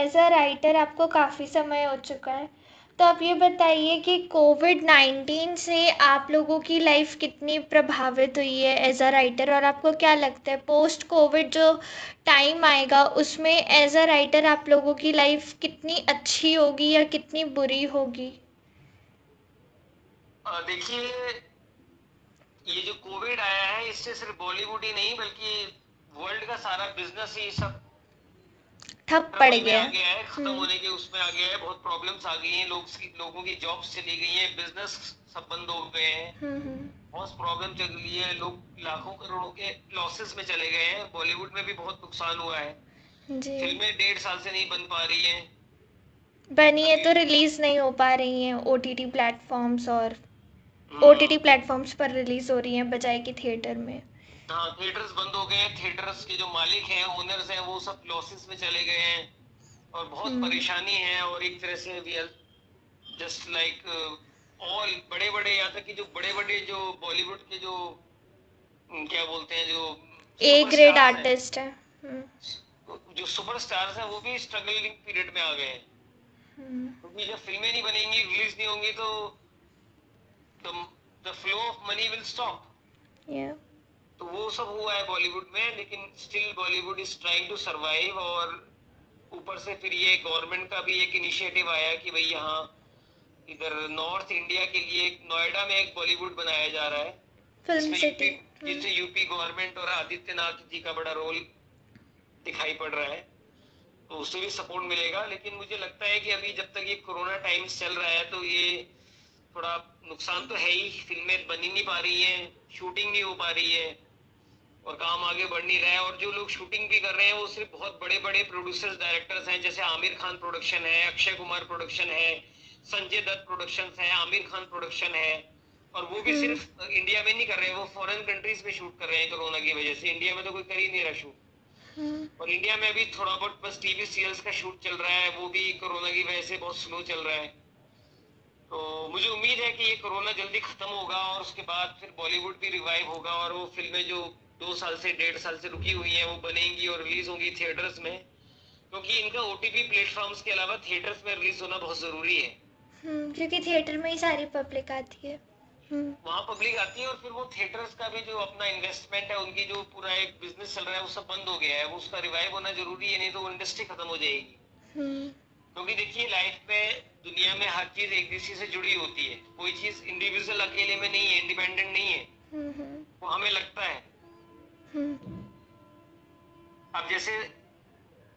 As a writer आपको काफ़ी समय हो चुका है। तो आप ये बताइए कि कोविड नाइन्टीन से आप लोगों की लाइफ कितनी प्रभावित हुई है एज अ राइटर और आपको क्या लगता है पोस्ट कोविड जो टाइम आएगा, उसमें एज अ राइटर आप लोगों की लाइफ कितनी अच्छी होगी या कितनी बुरी होगी? देखिए, ये जो कोविड आया है, इससे सिर्फ़ बॉलीवुड ही नहीं, बल्कि वर्ल्ड का सारा बिज़नेस ही सब ठप पड़ गया। है खत्म हम्म। होने के उसमें आ गया है बहुत प्रॉब्लम्स आ गई हैं लोग लोगों की जॉब्स चली गई हैं बिज़नेस सब बंद हो गए हैं। हम्म, हम्म। बहुत प्रॉब्लम चल रही है लोग लाखों करोड़ों के लॉसेस में चले गए हैं। बॉलीवुड में भी बहुत नुकसान हुआ है। फ़िल्में डेढ़ साल से नहीं बन पा रही हैं। बनी है तो रिलीज़ नहीं हो पा रही हैं ओटीटी प्लेटफॉर्म्स और ओटीटी प्लेटफॉर्म्स पर रिलीज़ हो रही हैं बजाय कि थिएटर में। हाँ थिएटर्स बंद हो गए थिएटर्स के जो मालिक हैं ओनर्स हैं वो सब लॉसेस में चले गए हैं और बहुत हम्म। परेशानी है और एक तरह से we are just like all बड़े बड़े यहाँ तक कि जो बड़े बड़े जो बॉलीवुड के जो क्या बोलते हैं जो ए ग्रेड आर्टिस्ट है हम्म। जो सुपरस्टार्स हैं वो भी स्ट्रगलिंग पीरियड में आ गए हैं हम्म। क्योंकि जब फ़िल्में नहीं बनेंगी रिलीज़ नहीं होंगी तो the flow of money will stop तो वो सब हुआ है बॉलीवुड में लेकिन still Bollywood is trying to survive और ऊपर से फिर ये गवर्नमेंट का भी एक इनिशिएटिव आया कि भाई यहाँ इधर नॉर्थ इंडिया के लिए नोएडा में एक बॉलीवुड बनाया जा रहा है। जिससे यूपी गवर्नमेंट और आदित्यनाथ जी का बड़ा रोल दिखाई पड़ रहा है। तो उससे भी सपोर्ट मिलेगा लेकिन मुझे लगता है कि अभी जब तक ये कोरोना टाइम्स चल रहा है तो ये थोड़ा नुकसान तो है ही। फ़िल्में बनी नहीं पा रही हैं शूटिंग नहीं हो पा रही है। और काम आगे बढ़ नहीं रहा है और जो लोग शूटिंग भी कर रहे हैं वो सिर्फ़ बहुत बड़े बड़े प्रोड्यूसर्स डायरेक्टर्स हैं जैसे आमिर खान प्रोडक्शन है अक्षय कुमार प्रोडक्शन है संजय दत्त प्रोडक्शन है आमिर खान प्रोडक्शन है और वो भी हम्म। सिर्फ़ इंडिया में नहीं कर रहे हैं वो फॉरेन कंट्रीज़ में शूट कर रहे हैं कोरोना की वजह से इंडिया में तो कोई कर ही नहीं रहा शूट हम्म। और इंडिया में अभी थोड़ा बहुत बस टीवी सीरियल्स का शूट चल रहा है वो भी कोरोना की वजह से बहुत स्लो चल रहा है तो मुझे उम्मीद है कि ये कोरोना जल्दी खत्म होगा और उसके बाद फिर बॉलीवुड भी रिवाइव होगा और वो फ़िल्में जो दो साल से डेढ़ साल से रुकी हुई है वो बनेंगी और रिलीज़ होंगी थिएटर्स में। क्योंकि इनका ओटीपी प्लेटफॉर्म्स के अलावा थिएटर्स में रिलीज़ होना बहुत ज़रूरी है। हम्म, क्योंकि थिएटर में ही सारी पब्लिक आती है। हम्म। वहाँ पब्लिक आती है और फिर वो थिएटर्स का भी जो अपना इन्वेस्टमेंट है उनकी जो पूरा एक बिज़नेस चल रहा है वो सब बंद हो गया है। वो उसका रिवाइव होना ज़रूरी है नहीं तो वो इंडस्ट्री खत्म हो जाएगी। हम्म। क्योंकि देखिए लाइफ में दुनिया में हर चीज़ एक दूसरे से जुड़ी होती है। कोई चीज़ इंडिविजुअल अकेले में नहीं है इंडिपेंडेंट नहीं है। वो हमें लगता है। अब जैसे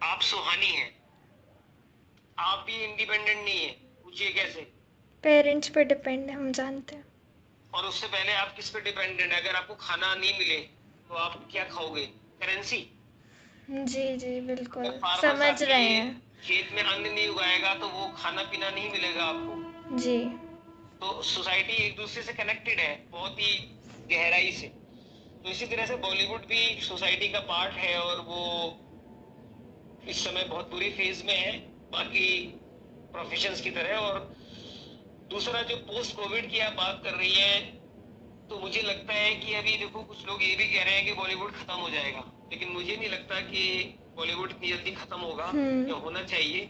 आप सुहानी हैं आप भी इंडिपेंडेंट नहीं है पूछिए कैसे? पेरेंट्स पे डिपेंड है हम जानते हैं। और उससे पहले आप किस पे डिपेंडेंट है? अगर आपको खाना नहीं मिले तो आप क्या खाओगे? करेंसी जी जी बिल्कुल। समझ रहे हैं। खेत में अन्न नहीं उगाएगा तो वो खाना पीना नहीं मिलेगा आपको। जी। तो सोसाइटी एक दूसरे से कनेक्टेड है बहुत ही गहराई से। तो इसी तरह से बॉलीवुड भी सोसाइटी का पार्ट है और वो इस समय बहुत बुरी फ़ेज़ में है। बाकी प्रोफेशंस की तरह और दूसरा जो पोस्ट कोविड की आप बात कर रही है तो मुझे लगता है कि अभी देखो कुछ लोग ये भी कह रहे हैं कि बॉलीवुड खत्म हो जाएगा। लेकिन मुझे नहीं लगता कि बॉलीवुड इतनी जल्दी खत्म होगा हम्म। या होना चाहिए।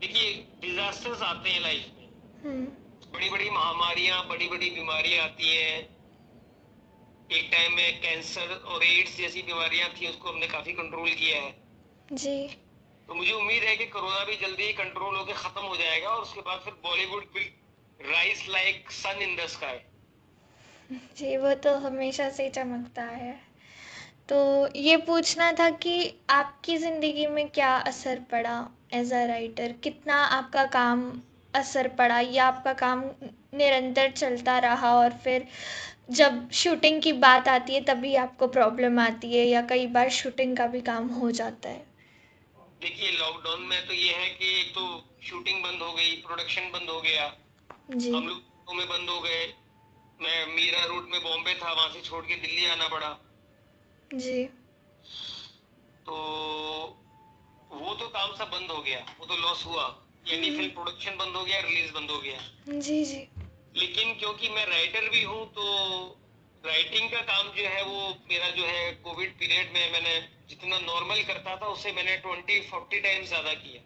देखिए डिजास्टर्स आते हैं लाइफ में। हम्म। बड़ी बड़ी महामारियाँ बड़ी बड़ी बीमारियाँ आती हैं। एक टाइम में कैंसर और एड्स जैसी बीमारियाँ थी उसको हमने काफ़ी कंट्रोल किया है। जी। तो मुझे उम्मीद है कि कोरोना भी जल्दी ही कंट्रोल होकर खत्म हो जाएगा और उसके बाद फिर Bollywood will rise like sun in the sky जी वो तो हमेशा से चमकता है। तो ये पूछना था कि आपकी ज़िंदगी में क्या असर पड़ा एज अ राइटर कितना आपका काम असर पड़ा या आपका काम निरंतर चलता रहा और फिर जब शूटिंग की बात आती है तभी आपको प्रॉब्लम आती है या कई बार शूटिंग का भी काम हो जाता है? देखिए लॉकडाउन में तो ये है कि एक तो शूटिंग बंद हो गई प्रोडक्शन बंद हो गया। जी। हम लोग में बंद हो गए। मैं मीरा रूट में बॉम्बे था वहाँ से छोड़ के दिल्ली आना पड़ा। जी। तो वो तो काम सब बंद हो गया वो तो लॉस हुआ। यानी फ़िल्म प्रोडक्शन बंद हो गया रिलीज़ बंद हो गया। जी जी। लेकिन क्योंकि मैं राइटर भी हूँ तो राइटिंग का काम जो है वो मेरा जो है कोविड पीरियड में मैंने जितना नॉर्मल करता था उससे मैंने ट्वेंटी फोर्टी टाइम्स ज़्यादा किया।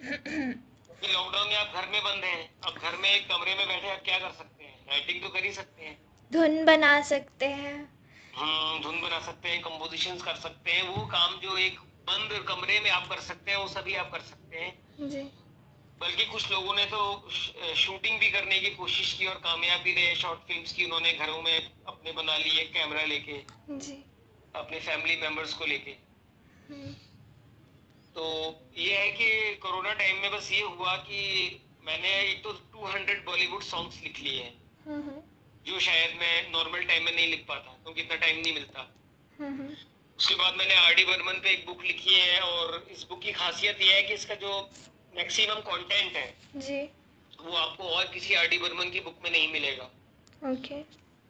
क्योंकि लॉकडाउन में आप घर में बंद हैं अब घर में एक कमरे में बैठे आप क्या कर सकते हैं? राइटिंग तो कर ही सकते हैं। धुन बना सकते हैं। हम्म धुन बना सकते हैं कंपोजिशंस कर सकते हैं वो काम जो एक बंद कमरे में आप कर सकते हैं वो सभी आप कर सकते हैं। जी। बल्कि कुछ लोगों ने तो शूटिंग भी करने की कोशिश की और कामयाब भी रहे शॉर्ट फिल्म्स की। उन्होंने घरों में अपने बना लिए कैमरा लेके जी। अपने फैमिली मेंबर्स को लेके। हम्म, तो ये है कि कोरोना टाइम में बस ये हुआ कि मैंने एक तो 200 बॉलीवुड सॉन्ग्स लिख लिए हैं हम्म, हम्म, जो शायद मैं नॉर्मल टाइम में नहीं लिख पाता क्योंकि इतना टाइम नहीं मिलता। उसके बाद मैंने आर डी बर्मन पे एक बुक लिखी है और इस बुक की खासियत यह है कि इसका जो मैक्सिमम कंटेंट है जी वो आपको और किसी आर डी बर्मन की बुक में नहीं मिलेगा ओके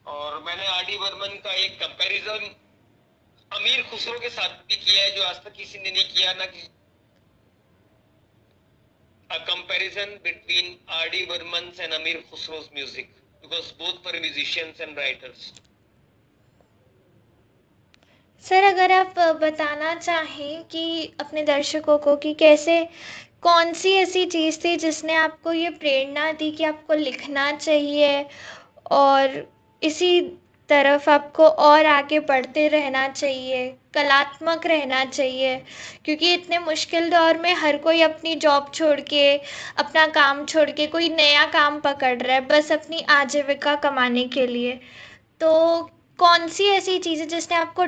और मैंने आर डी बर्मन का एक कंपैरिजन अमीर खुसरो के साथ भी किया है जो आज तक किसी ने नहीं किया ना कि a comparison between R.D. Burman's and Amir Khusro's music because both were musicians and writers. Sir अगर आप बताना चाहें कि अपने दर्शकों को कि कैसे कौन सी ऐसी चीज़ थी जिसने आपको ये प्रेरणा दी कि आपको लिखना चाहिए? और इसी तरफ़ आपको और आगे बढ़ते रहना चाहिए, कलात्मक रहना चाहिए, क्योंकि इतने मुश्किल दौर में हर कोई अपनी जॉब छोड़ के, अपना काम छोड़ के कोई नया काम पकड़ रहा है, बस अपनी आजीविका कमाने के लिए। तो कौन सी ऐसी चीज़ जिसने आपको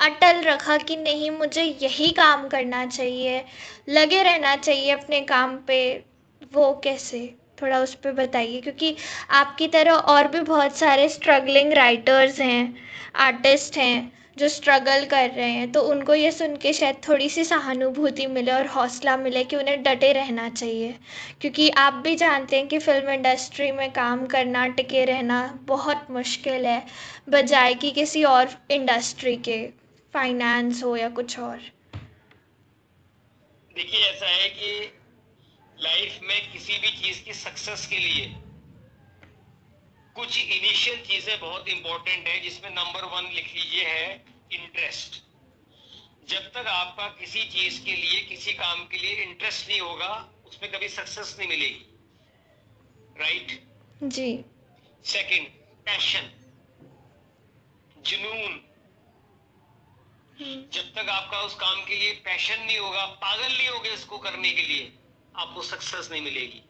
अटल रखा कि नहीं, मुझे यही काम करना चाहिए। लगे रहना चाहिए अपने काम पे। वो कैसे? थोड़ा उस पर बताइए, क्योंकि आपकी तरह और भी बहुत सारे स्ट्रगलिंग राइटर्स हैं आर्टिस्ट हैं, जो स्ट्रगल कर रहे हैं। तो उनको ये सुन के शायद थोड़ी सी सहानुभूति मिले और हौसला मिले कि उन्हें डटे रहना चाहिए। क्योंकि आप भी जानते हैं कि फ़िल्म इंडस्ट्री में काम करना, टिके रहना बहुत मुश्किल है, बजाय कि किसी और इंडस्ट्री के। फाइनेंस हो या कुछ और। देखिए ऐसा है कि लाइफ में किसी भी चीज़ की सक्सेस के लिए कुछ इनिशियल चीज़ें बहुत इंपॉर्टेंट है जिसमें नंबर वन लिख लीजिए है इंटरेस्ट जब तक आपका किसी चीज़ के लिए किसी काम के लिए इंटरेस्ट नहीं होगा उसमें कभी सक्सेस नहीं मिलेगी। Right right? जी। सेकंड पैशन जुनून। जब तक आपका उस काम के लिए पैशन नहीं होगा, पागल नहीं होगे इसको करने के लिए, आपको सक्सेस नहीं मिलेगी।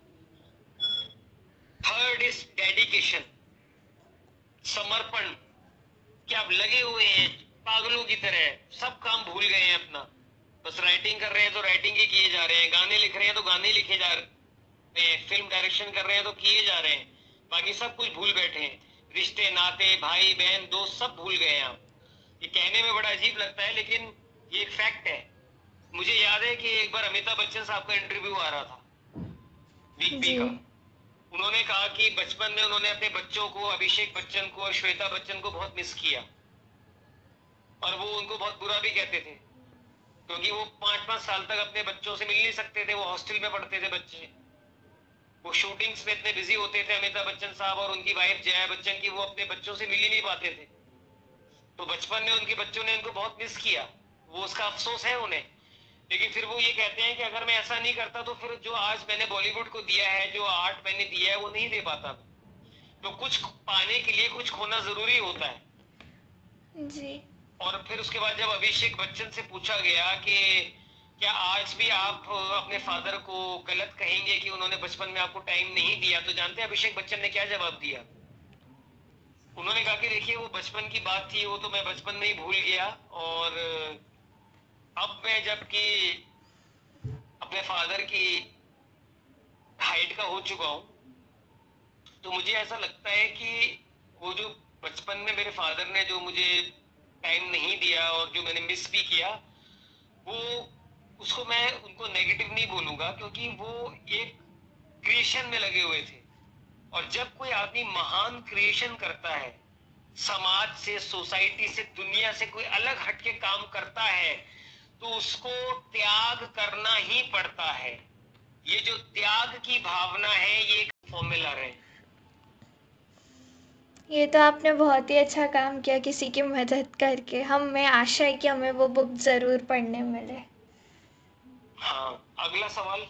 थर्ड इज़ डेडिकेशन समर्पण। कि आप लगे हुए हैं, पागलों की तरह, सब काम भूल गए हैं अपना। बस राइटिंग कर रहे हैं तो राइटिंग ही किए जा रहे हैं, गाने लिख रहे हैं तो गाने लिखे जा रहे हैं फ़िल्म डायरेक्शन कर रहे हैं तो किए जा रहे हैं। बाकी सब कुछ भूल बैठे हैं। रिश्ते, नाते, भाई, बहन, दोस्त, सब भूल गए हैं आप। ये कहने में बड़ा अजीब लगता है लेकिन ये एक फैक्ट है। मुझे याद है कि एक बार अमिताभ बच्चन साहब का इंटरव्यू आ रहा था वीक बी का। उन्होंने कहा कि बचपन में उन्होंने अपने बच्चों को अभिषेक बच्चन को और श्वेता बच्चन को बहुत मिस किया। और वो उनको बहुत बुरा भी कहते थे क्योंकि वो पाँच पाँच साल तक अपने बच्चों से मिल नहीं सकते थे वो हॉस्टल में पढ़ते थे बच्चे। वो शूटिंग्स में इतने बिज़ी होते थे अमिताभ बच्चन साहब और उनकी वाइफ जया बच्चन की वो अपने बच्चों से मिल ही नहीं पाते थे। तो बचपन में उनके बच्चों ने उनको बहुत मिस किया। वो उसका अफसोस है उन्हें। लेकिन फिर वो ये कहते हैं कि अगर मैं ऐसा नहीं करता तो फिर जो आज मैंने बॉलीवुड को दिया है जो आर्ट मैंने दिया है वो नहीं दे पाता। तो कुछ पाने के लिए कुछ खोना ज़रूरी होता है। जी। और फिर उसके बाद जब अभिषेक बच्चन से पूछा गया कि क्या आज भी आप अपने फादर को गलत कहेंगे कि उन्होंने बचपन में आपको टाइम नहीं दिया तो जानते हैं अभिषेक बच्चन ने क्या जवाब दिया? उन्होंने कहा कि देखिए, वो बचपन की बात थी, वो तो मैं बचपन में ही भूल गया। और अब मैं जबकि अपने फादर की हाइट का हो चुका हूँ तो मुझे ऐसा लगता है कि वो जो बचपन में मेरे फादर ने जो मुझे टाइम नहीं दिया और जो मैंने मिस भी किया, वो उसको मैं उनको नेगेटिव नहीं बोलूँगा, क्योंकि वो एक क्रिएशन में लगे हुए थे। और जब कोई आदमी महान क्रिएशन करता है समाज से सोसाइटी से दुनिया से कोई अलग हटके काम करता है तो उसको त्याग करना ही पड़ता है। ये जो त्याग की भावना है ये एक फॉर्मूला है। ये तो आपने बहुत ही अच्छा काम किया किसी की मदद करके। हम में आशा है कि हमें वो बुक ज़रूर पढ़ने मिले। हाँ अगला सवाल?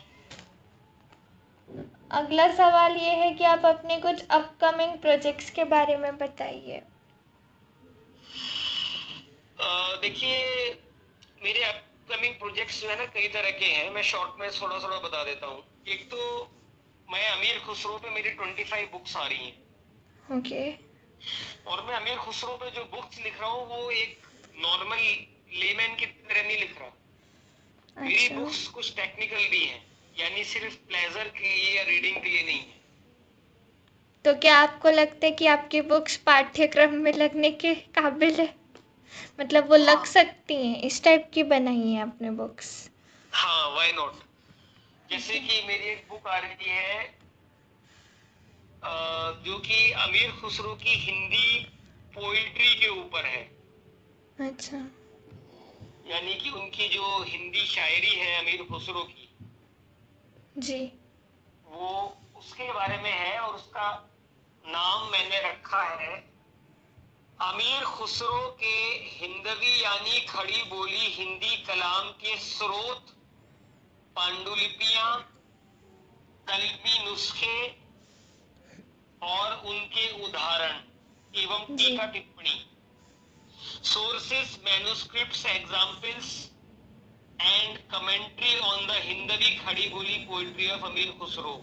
अगला सवाल ये है कि आप अपने कुछ अपकमिंग प्रोजेक्ट्स के बारे में बताइए। देखिए मेरे अपकमिंग प्रोजेक्ट्स जो है ना कई तरह के हैं। मैं शॉर्ट में थोड़ा थोड़ा बता देता हूँ। एक तो मैं अमीर खुसरो पे मेरी 25 बुक्स आ रही हैं। ओके। okay. और मैं अमीर खुसरो पे जो बुक्स लिख रहा हूँ वो एक नॉर्मल लेमैन की तरह नहीं लिख रहा। अच्छा। मेरी बुक्स कुछ टेक्निकल भी हैं। यानी सिर्फ़ प्लेजर के लिए या रीडिंग के लिए नहीं है। तो क्या आपको लगता है कि आपकी बुक्स पाठ्यक्रम में लगने के काबिल है? मतलब वो हाँ. लग सकती हैं इस टाइप की बनाई है आपने बुक्स हाँ व्हाई नॉट जैसे कि मेरी एक बुक आ रही है जो कि अमीर खुसरो की हिंदी पोइट्री के ऊपर है। अच्छा। यानी कि उनकी जो हिंदी शायरी है अमीर खुसरो की जी। वो उसके बारे में है और उसका नाम मैंने रखा है। अमीर खुसरो के हिंदवी यानी खड़ी बोली हिंदी कलाम के स्रोत पांडुलिपियाँ कलमी नुस्खे और उनके उदाहरण एवं टीका टिप्पणी। Sources manuscripts examples and commentary on the Hindavi Khadi Boli poetry of Amir Khusro.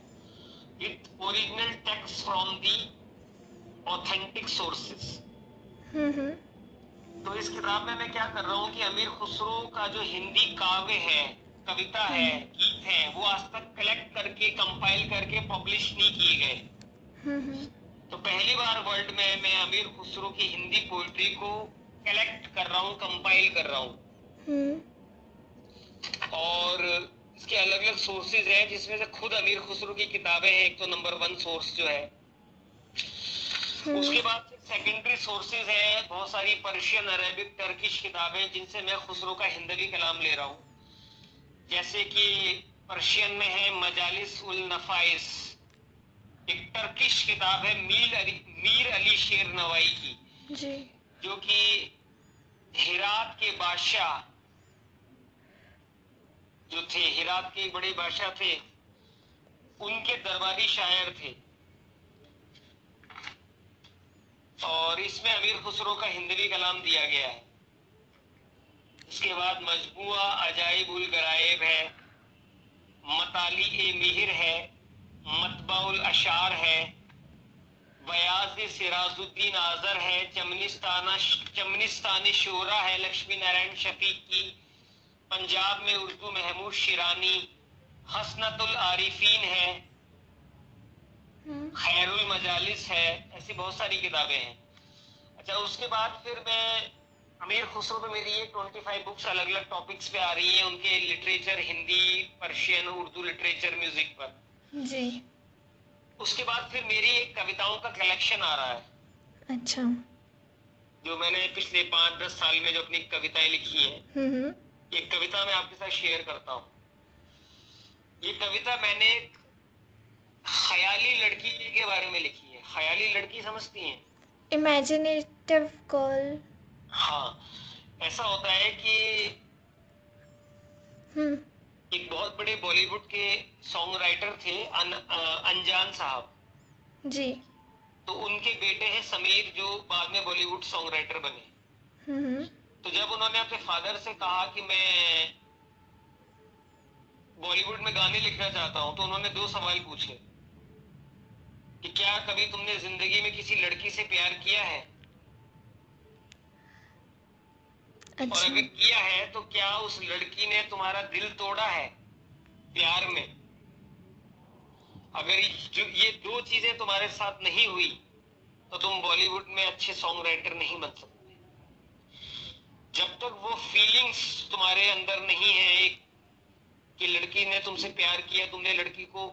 With original text from the authentic sources. mm-hmm. तो इस किताब में मैं क्या कर रहा हूँ कि अमीर खुसरो का जो हिंदी काव्य है कविता है गीत है वो आज तक कलेक्ट करके कंपाइल करके पब्लिश नहीं किए गए। तो पहली बार वर्ल्ड में मैं अमीर खुसरो की हिंदी पोइट्री को कलेक्ट कर रहा हूँ कंपाइल कर रहा हूँ। और इसके अलग अलग सोर्सेज हैं जिसमें से खुद अमीर खुसरो की किताबें हैं। एक तो नंबर वन सोर्स जो है। उसके बाद सेकेंडरी सोर्सेज है। बहुत सारी पर्शियन अरेबिक टर्किश किताबें जिनसे मैं खुसरो का हिंदवी कलाम ले रहा हूँ। जैसे कि पर्शियन में है मजालिस उल नफाइस। एक टर्किश किताब है मीर अली मीर अली शेर नवाई की। जी। जो कि हिरात के बादशाह जो थे, हिरात के बड़े बादशाह थे, उनके दरबारी शायर थे। और इसमें अमीर खुसरो का हिंदवी कलाम दिया गया है। उसके बाद मजबुआ अजाइब उल गराइब है, मताली ए मिहिर है मतबाउल अशार है, बयाज सिराजुद्दीन आजर है, चमनिस्ताना, चमनिस्तानी शोरा है लक्ष्मी नारायण शफीक की पंजाब में उर्दू महमूद शिरानी हसनतुल आरिफीन है हम्म। खैरुल मजालिस है ऐसी बहुत सारी किताबें हैं। अच्छा उसके बाद फिर मैं अमीर खुसरो पे मेरी ये ट्वेंटी फाइव बुक्स अलग अलग टॉपिक्स पे आ रही हैं उनके literature Hindi Persian Urdu literature music पर। जी। उसके बाद फिर मेरी एक कविताओं का कलेक्शन आ रहा है। अच्छा। जो मैंने पिछले पाँच दस साल में जो अपनी कविताएँ लिखी है। ये कविता मैं आपके साथ शेयर करता हूँ। ये कविता मैंने एक ख्याली लड़की के बारे में लिखी है। ख्याली लड़की समझती हैं? इमेजिनेटिव गर्ल हाँ ऐसा होता है कि हम्म। एक बहुत बड़े बॉलीवुड के सॉन्ग राइटर थे अन, अनजान साहब। जी। तो उनके बेटे हैं समीर जो बाद में बॉलीवुड सॉन्ग राइटर बने। हम्म। तो जब उन्होंने अपने फादर से कहा कि मैं बॉलीवुड में गाने लिखना चाहता हूँ तो उन्होंने दो सवाल पूछे कि क्या कभी तुमने ज़िंदगी में किसी लड़की से प्यार किया है? अच्छा। और अगर किया है तो क्या उस लड़की ने तुम्हारा दिल तोड़ा है प्यार में? अगर जो ये दो चीज़ें तुम्हारे साथ नहीं हुई तो तुम बॉलीवुड में अच्छे सॉन्ग राइटर नहीं बन सकते। जब तक वो फीलिंग्स तुम्हारे अंदर नहीं है एक कि लड़की ने तुमसे प्यार किया तुमने लड़की को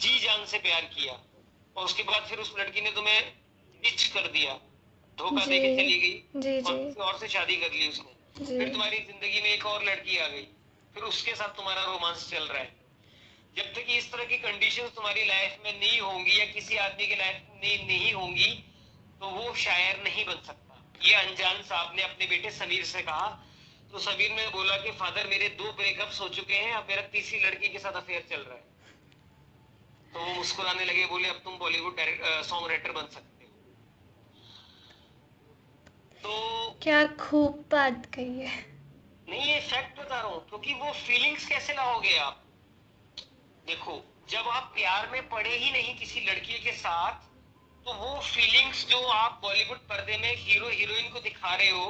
जी जान से प्यार किया और उसके बाद फिर उस लड़की ने तुम्हें डिच कर दिया धोखा देके चली गई और किसी और से शादी कर ली उसने। फिर तुम्हारी ज़िंदगी में एक और लड़की आ गई फिर उसके साथ तुम्हारा रोमांस चल रहा है। जब तक इस तरह की कंडीशन तुम्हारी लाइफ में नहीं होंगी या किसी आदमी की लाइफ में नहीं होंगी तो वो शायर नहीं बन सकता। ये अनजान साहब ने अपने बेटे समीर से कहा। तो समीर ने बोला कि फादर मेरे दो ब्रेकअप्स हो चुके हैं अब मेरा तीसरी लड़की के साथ अफेयर चल रहा है। तो वो मुस्कुराने लगे बोले अब तुम बॉलीवुड सॉन्ग राइटर बन सकते हो। तो क्या खूब बात कही है। नहीं ये फैक्ट बता रहा हूँ क्योंकि वो फीलिंग्स कैसे लाओगे आप? देखो जब आप प्यार में पड़े ही नहीं किसी लड़की के साथ तो वो फीलिंग्स जो आप बॉलीवुड पर्दे में हीरो हीरोइन को दिखा रहे हो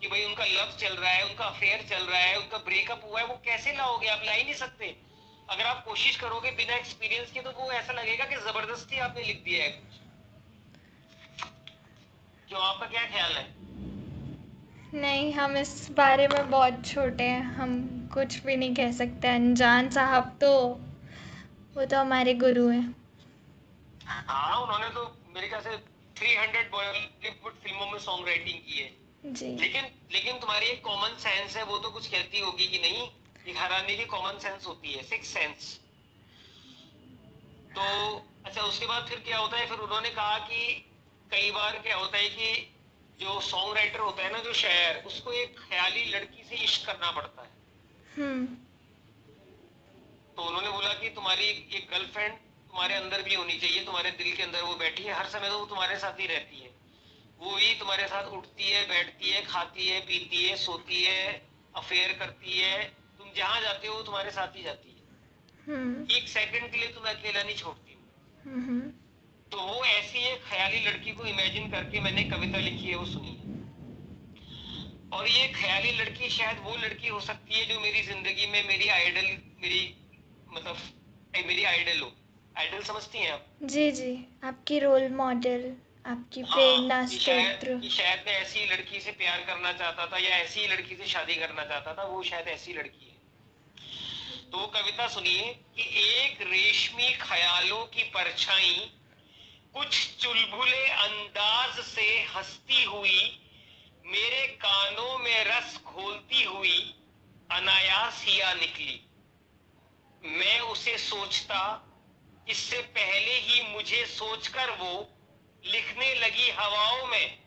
कि भाई उनका लव चल रहा है उनका अफेयर चल रहा है उनका ब्रेकअप हुआ है वो कैसे लाओगे? आप ला ही नहीं सकते। अगर आप कोशिश करोगे बिना एक्सपीरियंस के तो वो ऐसा लगेगा कि ज़बरदस्ती आपने लिख दिया है कुछ। क्यों आपका क्या ख्याल है? नहीं हम इस बारे में बहुत छोटे हैं। हम कुछ भी नहीं कह सकते। अनजान साहब तो वो तो हमारे गुरु हैं। हाँ उन्होंने तो मेरे ख्याल से 300 बॉलीवुड फ़िल्मों में सॉन्ग राइटिंग की है। जी। लेकिन लेकिन तुम्हारी एक कॉमन सेंस है वो तो कुछ कहती होगी कि नहीं एक हराने की कॉमन सेंस होती है सिक्स सेंस तो अच्छा उसके बाद फिर क्या होता है फिर उन्होंने कहा कि कई बार क्या होता है कि जो सॉन्ग राइटर होता है ना जो शायर उसको एक ख्याली लड़की से इश्क करना पड़ता है। हम्म। तो उन्होंने बोला कि तुम्हारी एक गर्लफ्रेंड तुम्हारे अंदर भी होनी चाहिए तुम्हारे दिल के अंदर वो बैठी है हर समय तो वो तुम्हारे साथ ही रहती है। वो ही तुम्हारे साथ उठती है बैठती है खाती है पीती है सोती है अफेयर करती है तुम जहाँ जाते हो तुम्हारे साथ ही जाती है। हम्म। एक सेकंड के लिए तुम अकेला नहीं छोड़ती हम्म। तो वो ऐसी एक ख्याली लड़की को इमेजिन करके मैंने कविता लिखी है वो सुनी है। और ये ख्याली लड़की शायद वो लड़की हो सकती है जो मेरी ज़िंदगी में मेरी आइडल मेरी मतलब मेरी आइडल हो। आइडल समझती हैं आप? जी जी। आपकी रोल मॉडल आपकी हाँ, प्रेरणा स्त्रोत्र शायद मैं ऐसी लड़की से प्यार करना चाहता था या ऐसी लड़की से शादी करना चाहता था वो शायद ऐसी लड़की है। तो कविता सुनिए कि एक रेशमी ख्यालों की परछाई कुछ चुलबुले अंदाज से हंसती हुई मेरे कानों में रस घोलती हुई अनायास हिया निकली। मैं उसे सोचता इससे पहले ही मुझे सोचकर वो लिखने लगी हवाओं में।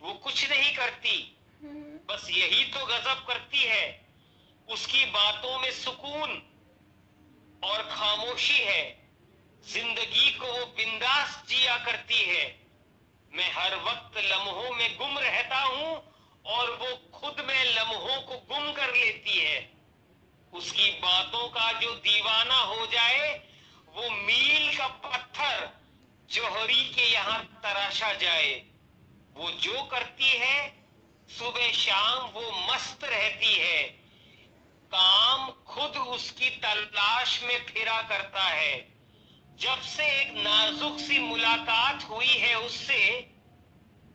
वो कुछ नहीं करती। बस यही तो गजब करती है। उसकी बातों में सुकून और खामोशी है। ज़िंदगी को वो बिंदास जिया करती है। मैं हर वक्त लम्हों में गुम रहता हूँ और वो खुद में लम्हों को गुम कर लेती है। उसकी बातों का जो दीवाना हो जाए वो मील का पत्थर जोहरी के यहाँ तराशा जाए। वो जो करती है, सुबह शाम वो मस्त रहती है। काम खुद उसकी तलाश में फिरा करता है। जब से एक नाजुक सी मुलाकात हुई है उससे,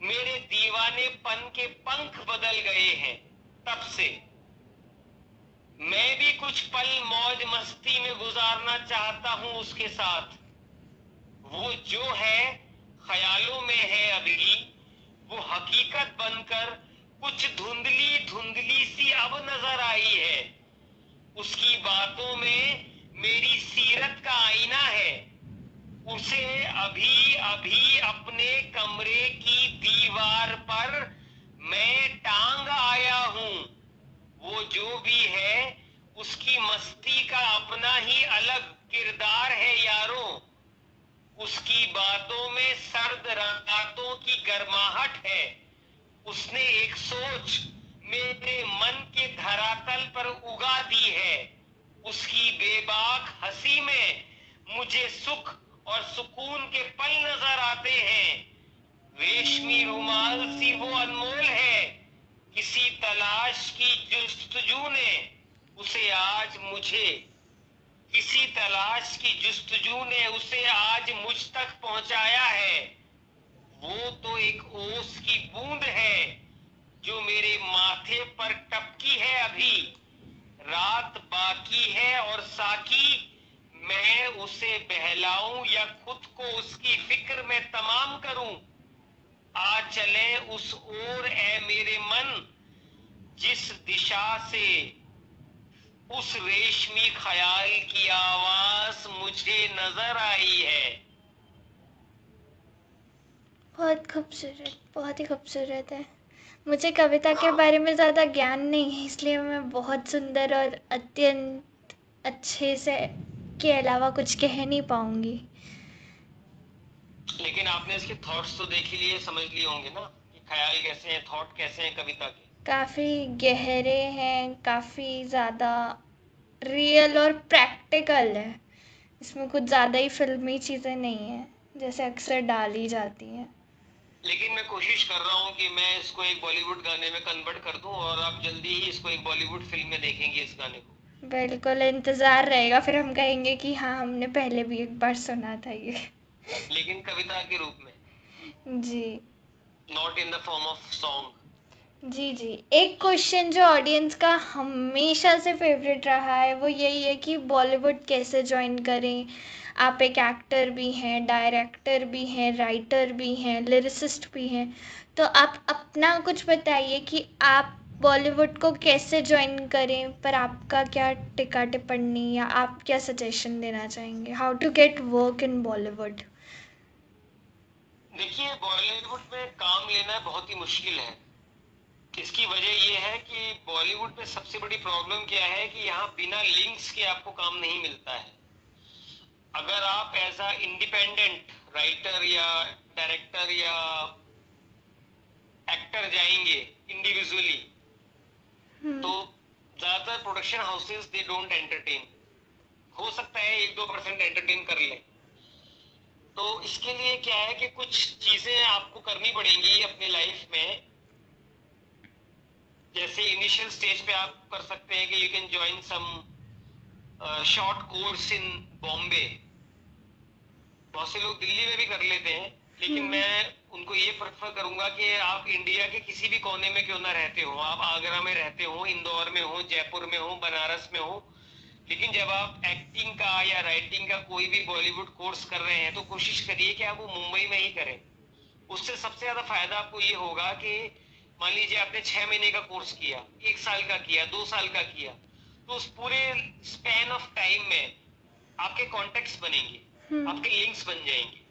मेरे दीवानेपन के पंख बदल गए हैं, तब से। मैं भी कुछ पल मौज मस्ती में गुजारना चाहता हूँ उसके साथ। वो जो है, ख्यालों में है अभी। वो हकीकत बनकर कुछ धुंधली धुंधली सी अब नज़र आई है। उसकी बातों में मेरी सीरत का आईना है। उसे अभी अभी अपने कमरे की दीवार पर मैं टांग आया हूँ। वो जो भी है, उसकी मस्ती का अपना ही अलग किरदार है यारो। उसकी बातों में सर्द रातों की गर्माहट है। उसने एक सोच मेरे मन के धरातल पर उगा दी है। उसकी बेबाक हँसी में मुझे सुख और सुकून के पल नज़र आते हैं। रेशमी रुमाल सी वो अनमोल है। किसी तलाश की जुस्तजू ने उसे आज मुझे। किसी तलाश की जुस्तजू ने उसे आज मुझ तक पहुँचाया है। वो तो एक ओस की बूंद है जो मेरे माथे पर टपकी है अभी। रात बाकी है और साकी मैं उसे बहलाऊं या खुद को उसकी फ़िक्र में तमाम करूँ? आ चले उस ओर ए मेरे मन, जिस दिशा से, उस रेशमी ख्याल की आवाज़ मुझे नज़र आई है। बहुत खूबसूरत, बहुत ही खूबसूरत है। मुझे कविता के बारे में ज़्यादा ज्ञान नहीं है, इसलिए मैं बहुत सुंदर और अत्यंत अच्छे से, के अलावा कुछ कह नहीं पाऊँगी। लेकिन आपने इसके थॉट्स तो देख ही लिए समझ लिए होंगे ना कि ख्याल कैसे हैं थॉट कैसे हैं कविता के। काफ़ी गहरे हैं काफ़ी ज़्यादा रियल और प्रैक्टिकल है। इसमें कुछ ज़्यादा ही फिल्मी चीज़ें नहीं है जैसे अक्सर डाली जाती हैं। लेकिन मैं कोशिश कर रहा हूँ कि मैं इसको एक बॉलीवुड गाने में कन्वर्ट कर दूँ और आप जल्दी ही इसको एक बॉलीवुड फ़िल्म में देखेंगे इस गाने को। बिल्कुल इंतज़ार रहेगा। फिर हम कहेंगे कि हाँ हमने पहले भी एक बार सुना था ये। लेकिन कविता के रूप में। जी। Not in the form of song जी जी। एक क्वेश्चन जो ऑडियंस का हमेशा से फेवरेट रहा है वो यही है कि बॉलीवुड कैसे ज्वाइन करें? आप एक एक्टर भी हैं डायरेक्टर भी हैं राइटर भी हैं लिरिसिस्ट भी हैं तो आप अपना कुछ बताइए कि आप बॉलीवुड को कैसे ज्वाइन करें? पर आपका क्या टिका टिप्पणी या आप क्या सजेशन देना चाहेंगे? How to get work in Bollywood देखिए बॉलीवुड में काम लेना बहुत ही मुश्किल है। इसकी वजह यह है कि बॉलीवुड में सबसे बड़ी प्रॉब्लम क्या है कि यहाँ बिना लिंक्स के आपको काम नहीं मिलता है। अगर आप एज अ इंडिपेंडेंट राइटर या डायरेक्टर या एक्टर जाएँगे इंडिविजुअली हम्म। तो ज़्यादातर production houses they don't entertain हो सकता है एक दो परसेंट एंटरटेन कर ले। तो इसके लिए क्या है कि कुछ चीज़ें आपको करनी पड़ेंगी अपनी लाइफ में। जैसे इनिशियल स्टेज पे आप कर सकते हैं कि you can join some short course in Bombay बहुत से लोग दिल्ली में भी कर लेते हैं लेकिन हम्म। मैं उनको ये प्रेफर करूँगा कि आप इंडिया के किसी भी कोने में क्यों ना रहते हो। आप आगरा में रहते हो इंदौर में हो जयपुर में हो बनारस में हो लेकिन जब आप एक्टिंग का या राइटिंग का कोई भी बॉलीवुड कोर्स कर रहे हैं तो कोशिश करिए कि आप वो मुंबई में ही करें उससे सबसे ज़्यादा फ़ायदा आपको ये होगा कि मान लीजिए आपने छह महीने का कोर्स किया एक साल का किया दो साल का किया तो उस पूरे स्पैन ऑफ़ टाइम में आपके कॉन्टेक्ट बनेंगे हम्म। आपके लिंक्स बन जाएँगे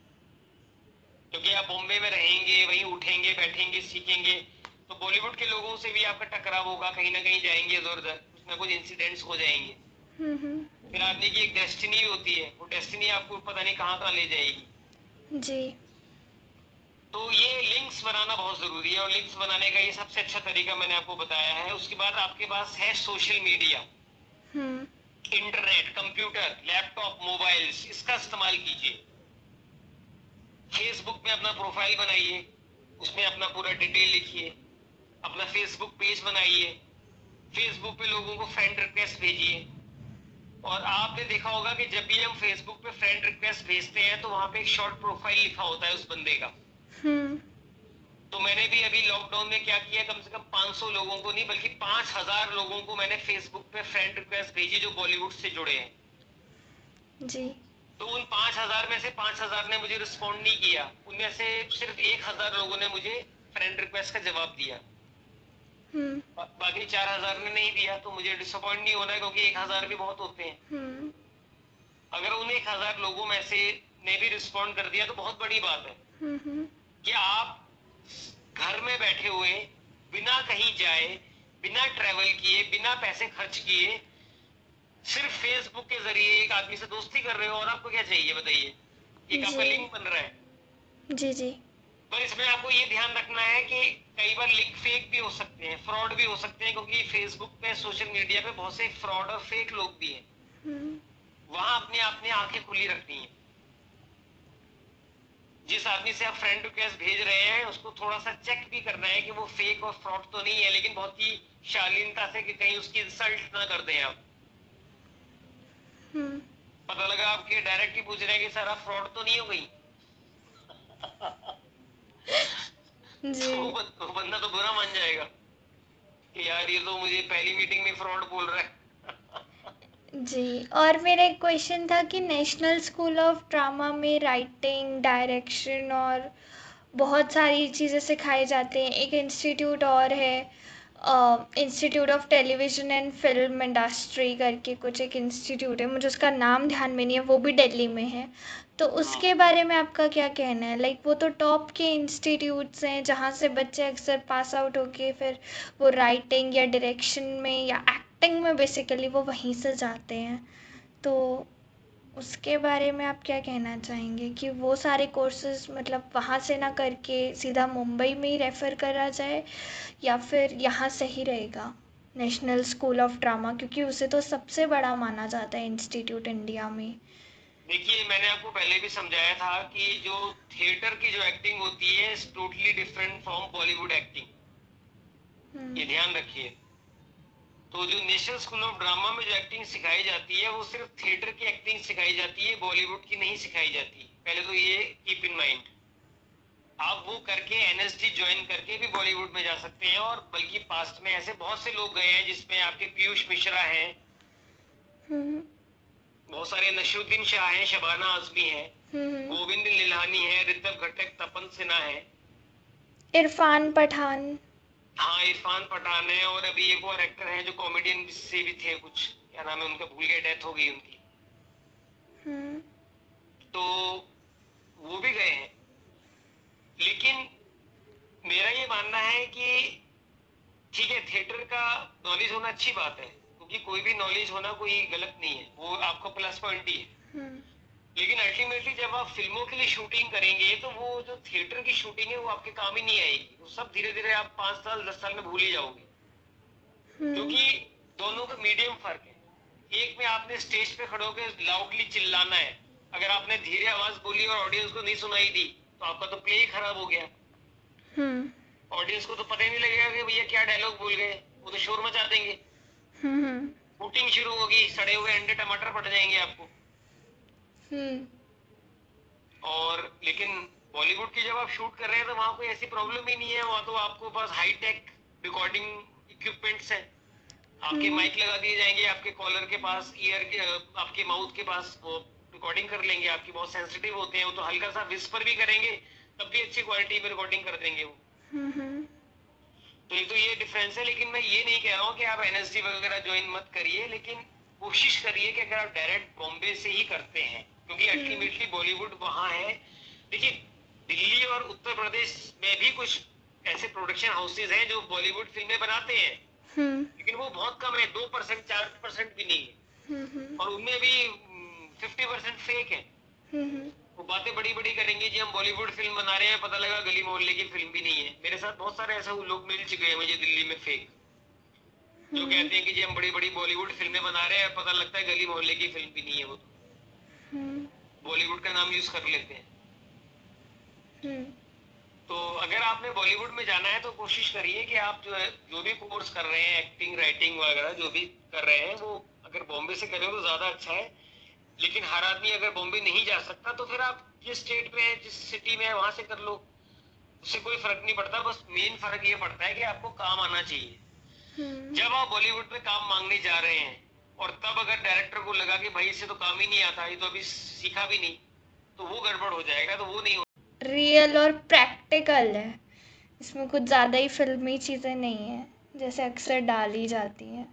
क्योंकि आप बॉम्बे में रहेंगे वहीं उठेंगे बैठेंगे सीखेंगे तो बॉलीवुड के लोगों से भी आपका टकराव होगा कहीं ना कहीं जाएँगे इधर उधर कुछ ना कुछ इंसिडेंट्स हो जाएँगे। फिर आदमी की एक डेस्टिनी होती है। वो डेस्टिनी आपको पता नहीं कहाँ कहाँ ले जाएगी। जी। तो ये लिंक्स बनाना बहुत ज़रूरी है और लिंक्स बनाने का ये सबसे अच्छा तरीका मैंने आपको बताया है। उसके बाद आपके पास है social media internet computer laptop mobiles इसका इस्तेमाल कीजिए। फेसबुक में अपना प्रोफ़ाइल बनाइए। उसमें अपना पूरा डिटेल लिखिए। अपना फेसबुक पेज बनाइए। फेसबुक पे लोगों को फ्रेंड रिक्वेस्ट भेजिए। और आपने देखा होगा कि जब भी हम फेसबुक पे फ्रेंड रिक्वेस्ट भेजते हैं तो वहाँ पे एक शॉर्ट प्रोफ़ाइल लिखा होता है उस बंदे का। हम्म। तो मैंने भी अभी लॉकडाउन में क्या किया कम से कम 500 लोगों को नहीं बल्कि 5000 लोगों को मैंने फेसबुक पे फ्रेंड रिक्वेस्ट भेजी जो बॉलीवुड से जुड़े हैं। जी। तो उन पाँच हज़ार में से पाँच हज़ार ने मुझे रिस्पॉन्ड नहीं किया। उनमें से सिर्फ़ एक हज़ार लोगों ने मुझे फ्रेंड रिक्वेस्ट का जवाब दिया। हम्म। बाकी चार हज़ार ने नहीं दिया तो मुझे डिसअपॉइंट नहीं होना क्योंकि एक हज़ार भी बहुत होते हैं। हम्म। अगर उन एक हज़ार लोगों में से ने भी रिस्पॉन्ड कर दिया तो बहुत बड़ी बात है। हम्म, कि आप घर में बैठे हुए बिना कहीं जाए बिना ट्रेवल किए बिना पैसे खर्च किए सिर्फ़ फेसबुक के ज़रिए एक आदमी से दोस्ती कर रहे हो और आपको क्या चाहिए बताइए? एक आपका लिंक बन रहा है। जी जी। पर इसमें आपको ये ध्यान रखना है कि कई बार लिंक फेक भी हो सकते हैं फ्रॉड भी हो सकते हैं क्योंकि फेसबुक पे सोशल मीडिया पे बहुत से फ्रॉड और फेक लोग भी हैं हम्म। वहाँ अपने अपने आँखें खुली रखनी है जिस आदमी से आप फ्रेंड रिक्वेस्ट भेज रहे हैं उसको थोड़ा सा चेक भी करना है कि वो फेक और फ्रॉड तो नहीं है लेकिन बहुत ही शालीनता से कि कहीं उसकी इंसल्ट ना कर दें आप हम्म। पता लगा आपके डायरेक्ट ही पूछ रहे हैं कि सर आप फ्रॉड तो नहीं हो गई जी। तो, तो बंदा तो बुरा मान जाएगा कि यार ये तो मुझे पहली मीटिंग में फ्रॉड बोल रहा है। जी और मेरा एक क्वेश्चन था कि नेशनल स्कूल ऑफ़ ड्रामा में राइटिंग डायरेक्शन और बहुत सारी चीज़ें सिखाई जाती हैं। एक इंस्टीट्यूट और है institute of television and film industry करके कुछ एक इंस्टीट्यूट है। मुझे उसका नाम ध्यान में नहीं है वो भी दिल्ली में है। तो उसके बारे में आपका क्या कहना है? लाइक वो तो टॉप के इंस्टीट्यूट्स हैं जहाँ से बच्चे अक्सर पास आउट होके फिर वो राइटिंग या डायरेक्शन में या एक्टिंग में बेसिकली वो वहीं से जाते हैं। तो उसके बारे में आप क्या कहना चाहेंगे कि वो सारे कोर्सेज मतलब वहाँ से ना करके सीधा मुंबई में ही रेफ़र करा जाए या फिर यहाँ से ही रहेगा? नेशनल स्कूल ऑफ़ ड्रामा क्योंकि उसे तो सबसे बड़ा माना जाता है इंस्टीट्यूट इंडिया में। देखिए मैंने आपको पहले भी समझाया था कि जो थिएटर की जो एक्टिंग होती है totally different from Bollywood acting ये ध्यान रखिए। तो जो नेशनल स्कूल ऑफ़ ड्रामा में जो एक्टिंग सिखाई जाती है वो सिर्फ़ थिएटर की एक्टिंग सिखाई जाती है बॉलीवुड की नहीं सिखाई जाती। पहले तो ये कीप इन माइंड आप वो करके एनएसडी ज्वाइन करके भी बॉलीवुड में जा सकते हैं और बल्कि पास्ट में ऐसे बहुत से लोग गए हैं जिसमें आपके पीयूष मिश्रा हैं। हम्म। बहुत सारे नशरुद्दीन शाह हैं शबाना आजमी है हम्म। गोविंद लिलानी है ऋतव घटक तपन सिन्हा है। इरफान पठान। हाँ इरफान पठान है और अभी एक और एक्टर है जो कॉमेडियन से भी थे कुछ। क्या नाम है उनका? भूल गया डेथ हो गई उनकी। हम्म। तो वो भी गए हैं। लेकिन मेरा ये मानना है कि ठीक है थिएटर का नॉलेज होना अच्छी बात है। क्योंकि कोई भी नॉलेज होना कोई गलत नहीं है। वो आपका प्लस पॉइंट ही है। हम्म। लेकिन अल्टीमेटली जब आप फ़िल्मों के लिए शूटिंग करेंगे तो वो जो थिएटर की शूटिंग है वो आपके काम ही नहीं आएगी। वो सब धीरे धीरे आप पाँच साल दस साल में भूल ही जाओगे। हम्म। क्योंकि दोनों का मीडियम फ़र्क है। एक में आपने स्टेज पे खड़े होकर लाउडली चिल्लाना है। अगर आपने धीरे आवाज़ बोली और ऑडियंस को नहीं सुनाई दी तो आपका तो प्ले ही खराब हो गया। Audience hmm. को तो पता ही नहीं लगेगा कि भैया क्या डायलॉग बोल गए। वो तो शोर मचा देंगे। कुटिंग शुरू होगी सड़े हुए अंडे टमाटर पड़ जाएँगे आपको। हम्म। और लेकिन बॉलीवुड की जब आप शूट कर रहे हैं तो वहाँ कोई ऐसी प्रॉब्लम ही नहीं है वहाँ तो आपको पास हाई टेक रिकॉर्डिंग इक्विपमेंट्स है। आपके माइक हम्म। लगा दिए जाएँगे आपके कॉलर के पास ईयर के आपके माउथ के पास वो रिकॉर्डिंग कर लेंगे आपकी बहुत सेंसिटिव होते हैं वो तो हल्का सा विस्पर भी करेंगे तब भी अच्छी क्वालिटी में रिकॉर्डिंग कर देंगे वो। हम्म, तो एक तो ये डिफरेंस है लेकिन मैं ये नहीं कह रहा हूँ कि आप एनएसडी वगैरह ज्वाइन मत करिए लेकिन कोशिश करिए कि अगर आप डायरेक्ट बॉम्बे से ही करते हैं क्योंकि अल्टीमेटली हम्म। बॉलीवुड वहाँ है। देखिए दिल्ली और उत्तर प्रदेश में भी कुछ ऐसे प्रोडक्शन हाउसेज हैं जो बॉलीवुड फ़िल्में बनाते हैं। हम्म। लेकिन वो बहुत कम है दो परसेंट चार परसेंट भी नहीं है। हम्म, और उनमें भी फिफ्टी परसेंट फेक है। वो बातें बड़ी बड़ी करेंगे जी हम बॉलीवुड फ़िल्म बना रहे हैं पता लगा गली मोहल्ले की फ़िल्म भी नहीं है मेरे साथ बहुत सारे ऐसे लोग मिल चुके हैं मुझे दिल्ली में फेक जो हम्म। कहते हैं कि जी हम बड़ी बड़ी बॉलीवुड फ़िल्में बना रहे हैं पता लगता है गली मोहल्ले की फ़िल्म भी नहीं है वो बॉलीवुड हम्म। का नाम यूज़ कर लेते हैं हम्म। तो अगर आपने बॉलीवुड में जाना है तो कोशिश करिए कि आप जो है जो भी कोर्स कर रहे हैं एक्टिंग राइटिंग वगैरह जो भी कर रहे हैं वो अगर बॉम्बे से करें तो ज़्यादा अच्छा है लेकिन हर आदमी अगर बॉम्बे नहीं जा सकता तो फिर आप जिस स्टेट में है जिस सिटी में है वहाँ से कर लो। उससे कोई फ़र्क नहीं पड़ता बस मेन फ़र्क ये पड़ता है कि आपको काम आना चाहिए। हम्म। जब आप बॉलीवुड में काम मांगने जा रहे हैं और तब अगर डायरेक्टर को लगा कि भाई इससे तो काम ही नहीं आता ये तो अभी सीखा भी नहीं तो वो गड़बड़ हो जाएगा तो वो नहीं रियल और प्रैक्टिकल है। इसमें कुछ ज़्यादा ही फिल्मी चीज़ें नहीं है जैसे अक्सर डाली जाती हैं।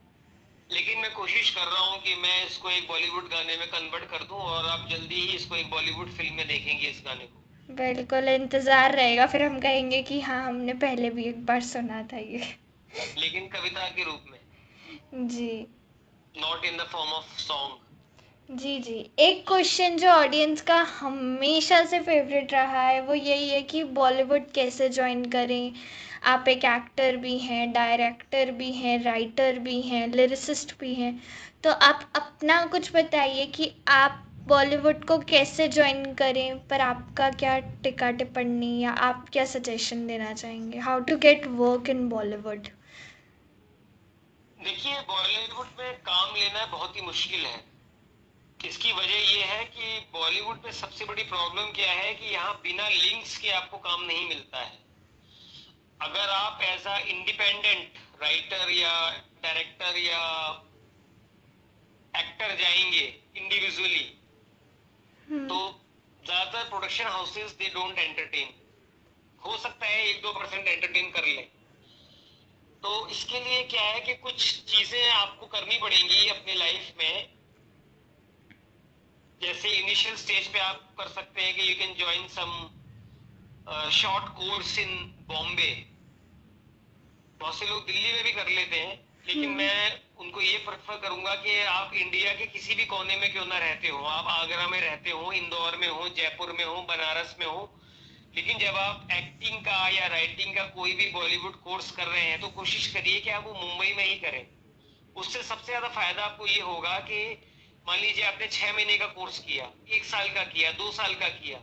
लेकिन मैं कोशिश कर रहा हूँ कि मैं इसको एक बॉलीवुड गाने में कन्वर्ट कर दूँ और आप जल्दी ही इसको एक बॉलीवुड फ़िल्म में देखेंगे इस गाने को। बिल्कुल इंतज़ार रहेगा। फिर हम कहेंगे कि हाँ हमने पहले भी एक बार सुना था ये। लेकिन कविता के रूप में। जी। Not in the form of song जी जी। एक क्वेश्चन जो ऑडियंस का हमेशा से फेवरेट रहा है वो यही है कि बॉलीवुड कैसे ज्वाइन करें? आप एक एक्टर भी हैं डायरेक्टर भी हैं राइटर भी हैं लिरिसिस्ट भी हैं तो आप अपना कुछ बताइए कि आप बॉलीवुड को कैसे ज्वाइन करें, पर आपका क्या टिका टिप्पणी या आप क्या सजेशन देना चाहेंगे? How to get work in Bollywood देखिए बॉलीवुड में काम लेना बहुत ही मुश्किल है। इसकी वजह यह है कि बॉलीवुड में सबसे बड़ी प्रॉब्लम क्या है कि यहाँ बिना लिंक्स के आपको काम नहीं मिलता है। अगर आप एज अ इंडिपेंडेंट राइटर या डायरेक्टर या एक्टर जाएँगे इंडिविजुअली हम्म। तो ज़्यादातर production houses they don't entertain हो सकता है एक दो परसेंट एंटरटेन कर ले। तो इसके लिए क्या है कि कुछ चीज़ें आपको करनी पड़ेंगी अपने लाइफ में। जैसे इनिशियल स्टेज पे आप कर सकते हैं कि you can join some short course in Bombay बहुत से लोग दिल्ली में भी कर लेते हैं लेकिन हम्म। मैं उनको ये प्रेफर करूँगा कि आप इंडिया के किसी भी कोने में क्यों ना रहते हो? आप आगरा में रहते हो इंदौर में हो जयपुर में हो बनारस में हो लेकिन जब आप एक्टिंग का या राइटिंग का कोई भी बॉलीवुड कोर्स कर रहे हैं तो कोशिश करिए कि आप वो मुंबई में ही करें। उससे सबसे ज़्यादा फ़ायदा आपको ये होगा कि मान लीजिए आपने छह महीने का कोर्स किया एक साल का किया दो साल का किया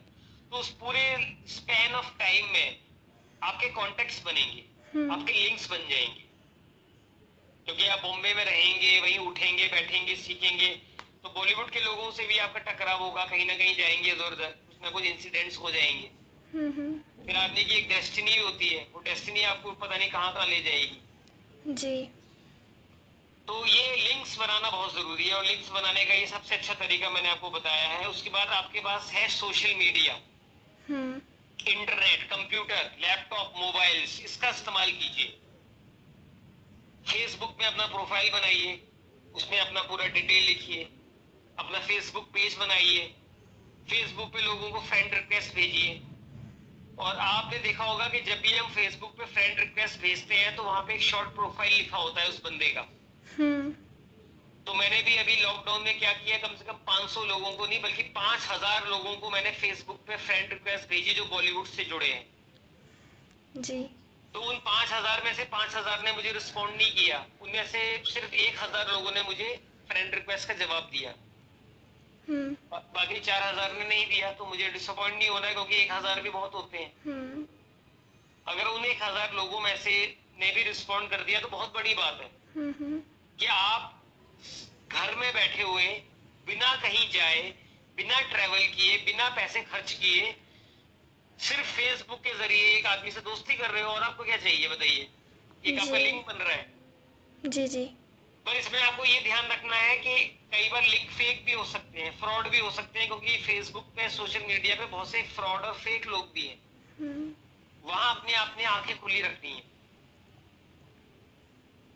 तो उस पूरे स्पैन ऑफ़ टाइम में आपके कॉन्टेक्ट बनेंगे हम्म। आपके लिंक्स बन जाएँगे। क्योंकि आप बॉम्बे में रहेंगे वहीं उठेंगे बैठेंगे सीखेंगे तो बॉलीवुड के लोगों से भी आपका टकराव होगा कहीं ना कहीं जाएँगे इधर उधर कुछ ना कुछ इंसिडेंट्स हो जाएँगे। हम्म, हम्म। फिर आदमी की एक डेस्टिनी होती है वो डेस्टिनी आपको पता नहीं कहाँ कहाँ ले जाएगी। जी। तो ये लिंक्स बनाना बहुत ज़रूरी है और लिंक्स बनाने का ये सबसे अच्छा तरीका मैंने आपको बताया है। उसके बाद आपके पास है social media internet, computer, laptop, mobiles, इसका इस्तेमाल कीजिए। फेसबुक में अपना प्रोफ़ाइल बनाइए, उसमें अपना पूरा डिटेल लिखिए, अपना फेसबुक पेज बनाइए फेसबुक पे लोगों को फ्रेंड रिक्वेस्ट भेजिए। और आपने देखा होगा कि जब भी हम फेसबुक पे फ्रेंड रिक्वेस्ट भेजते हैं तो वहाँ पे एक शॉर्ट प्रोफ़ाइल लिखा होता है उस बंदे का। हम्म। तो मैंने भी अभी लॉकडाउन में क्या किया कम से कम 500 लोगों को नहीं बल्कि 5000 लोगों को मैंने फेसबुक पे फ्रेंड रिक्वेस्ट भेजी जो बॉलीवुड से जुड़े हैं। जी। तो उन पाँच हज़ार में से पाँच हज़ार ने मुझे रिस्पॉन्ड नहीं किया। उनमें से सिर्फ़ एक हज़ार लोगों ने मुझे फ्रेंड रिक्वेस्ट का जवाब दिया। हम्म। बाकी चार हज़ार ने नहीं दिया तो मुझे डिसअपॉइंट नहीं होना क्योंकि एक हज़ार भी बहुत होते हैं। हम्म। अगर उन एक हज़ार लोगों में से ने भी रिस्पॉन्ड कर दिया तो बहुत बड़ी बात है। हम्म, कि आप घर में बैठे हुए बिना कहीं जाए बिना ट्रेवल किए बिना पैसे खर्च किए सिर्फ़ फेसबुक के ज़रिए एक आदमी से दोस्ती कर रहे हो और आपको क्या चाहिए बताइए? एक आपका लिंक बन रहा है। जी जी। पर इसमें आपको ये ध्यान रखना है कि कई बार लिंक फेक भी हो सकते हैं फ्रॉड भी हो सकते हैं क्योंकि फेसबुक पे सोशल मीडिया पे बहुत से फ्रॉड और फेक लोग भी हैं। हम्म। वहाँ अपने अपनी आँखें खुली रखनी है।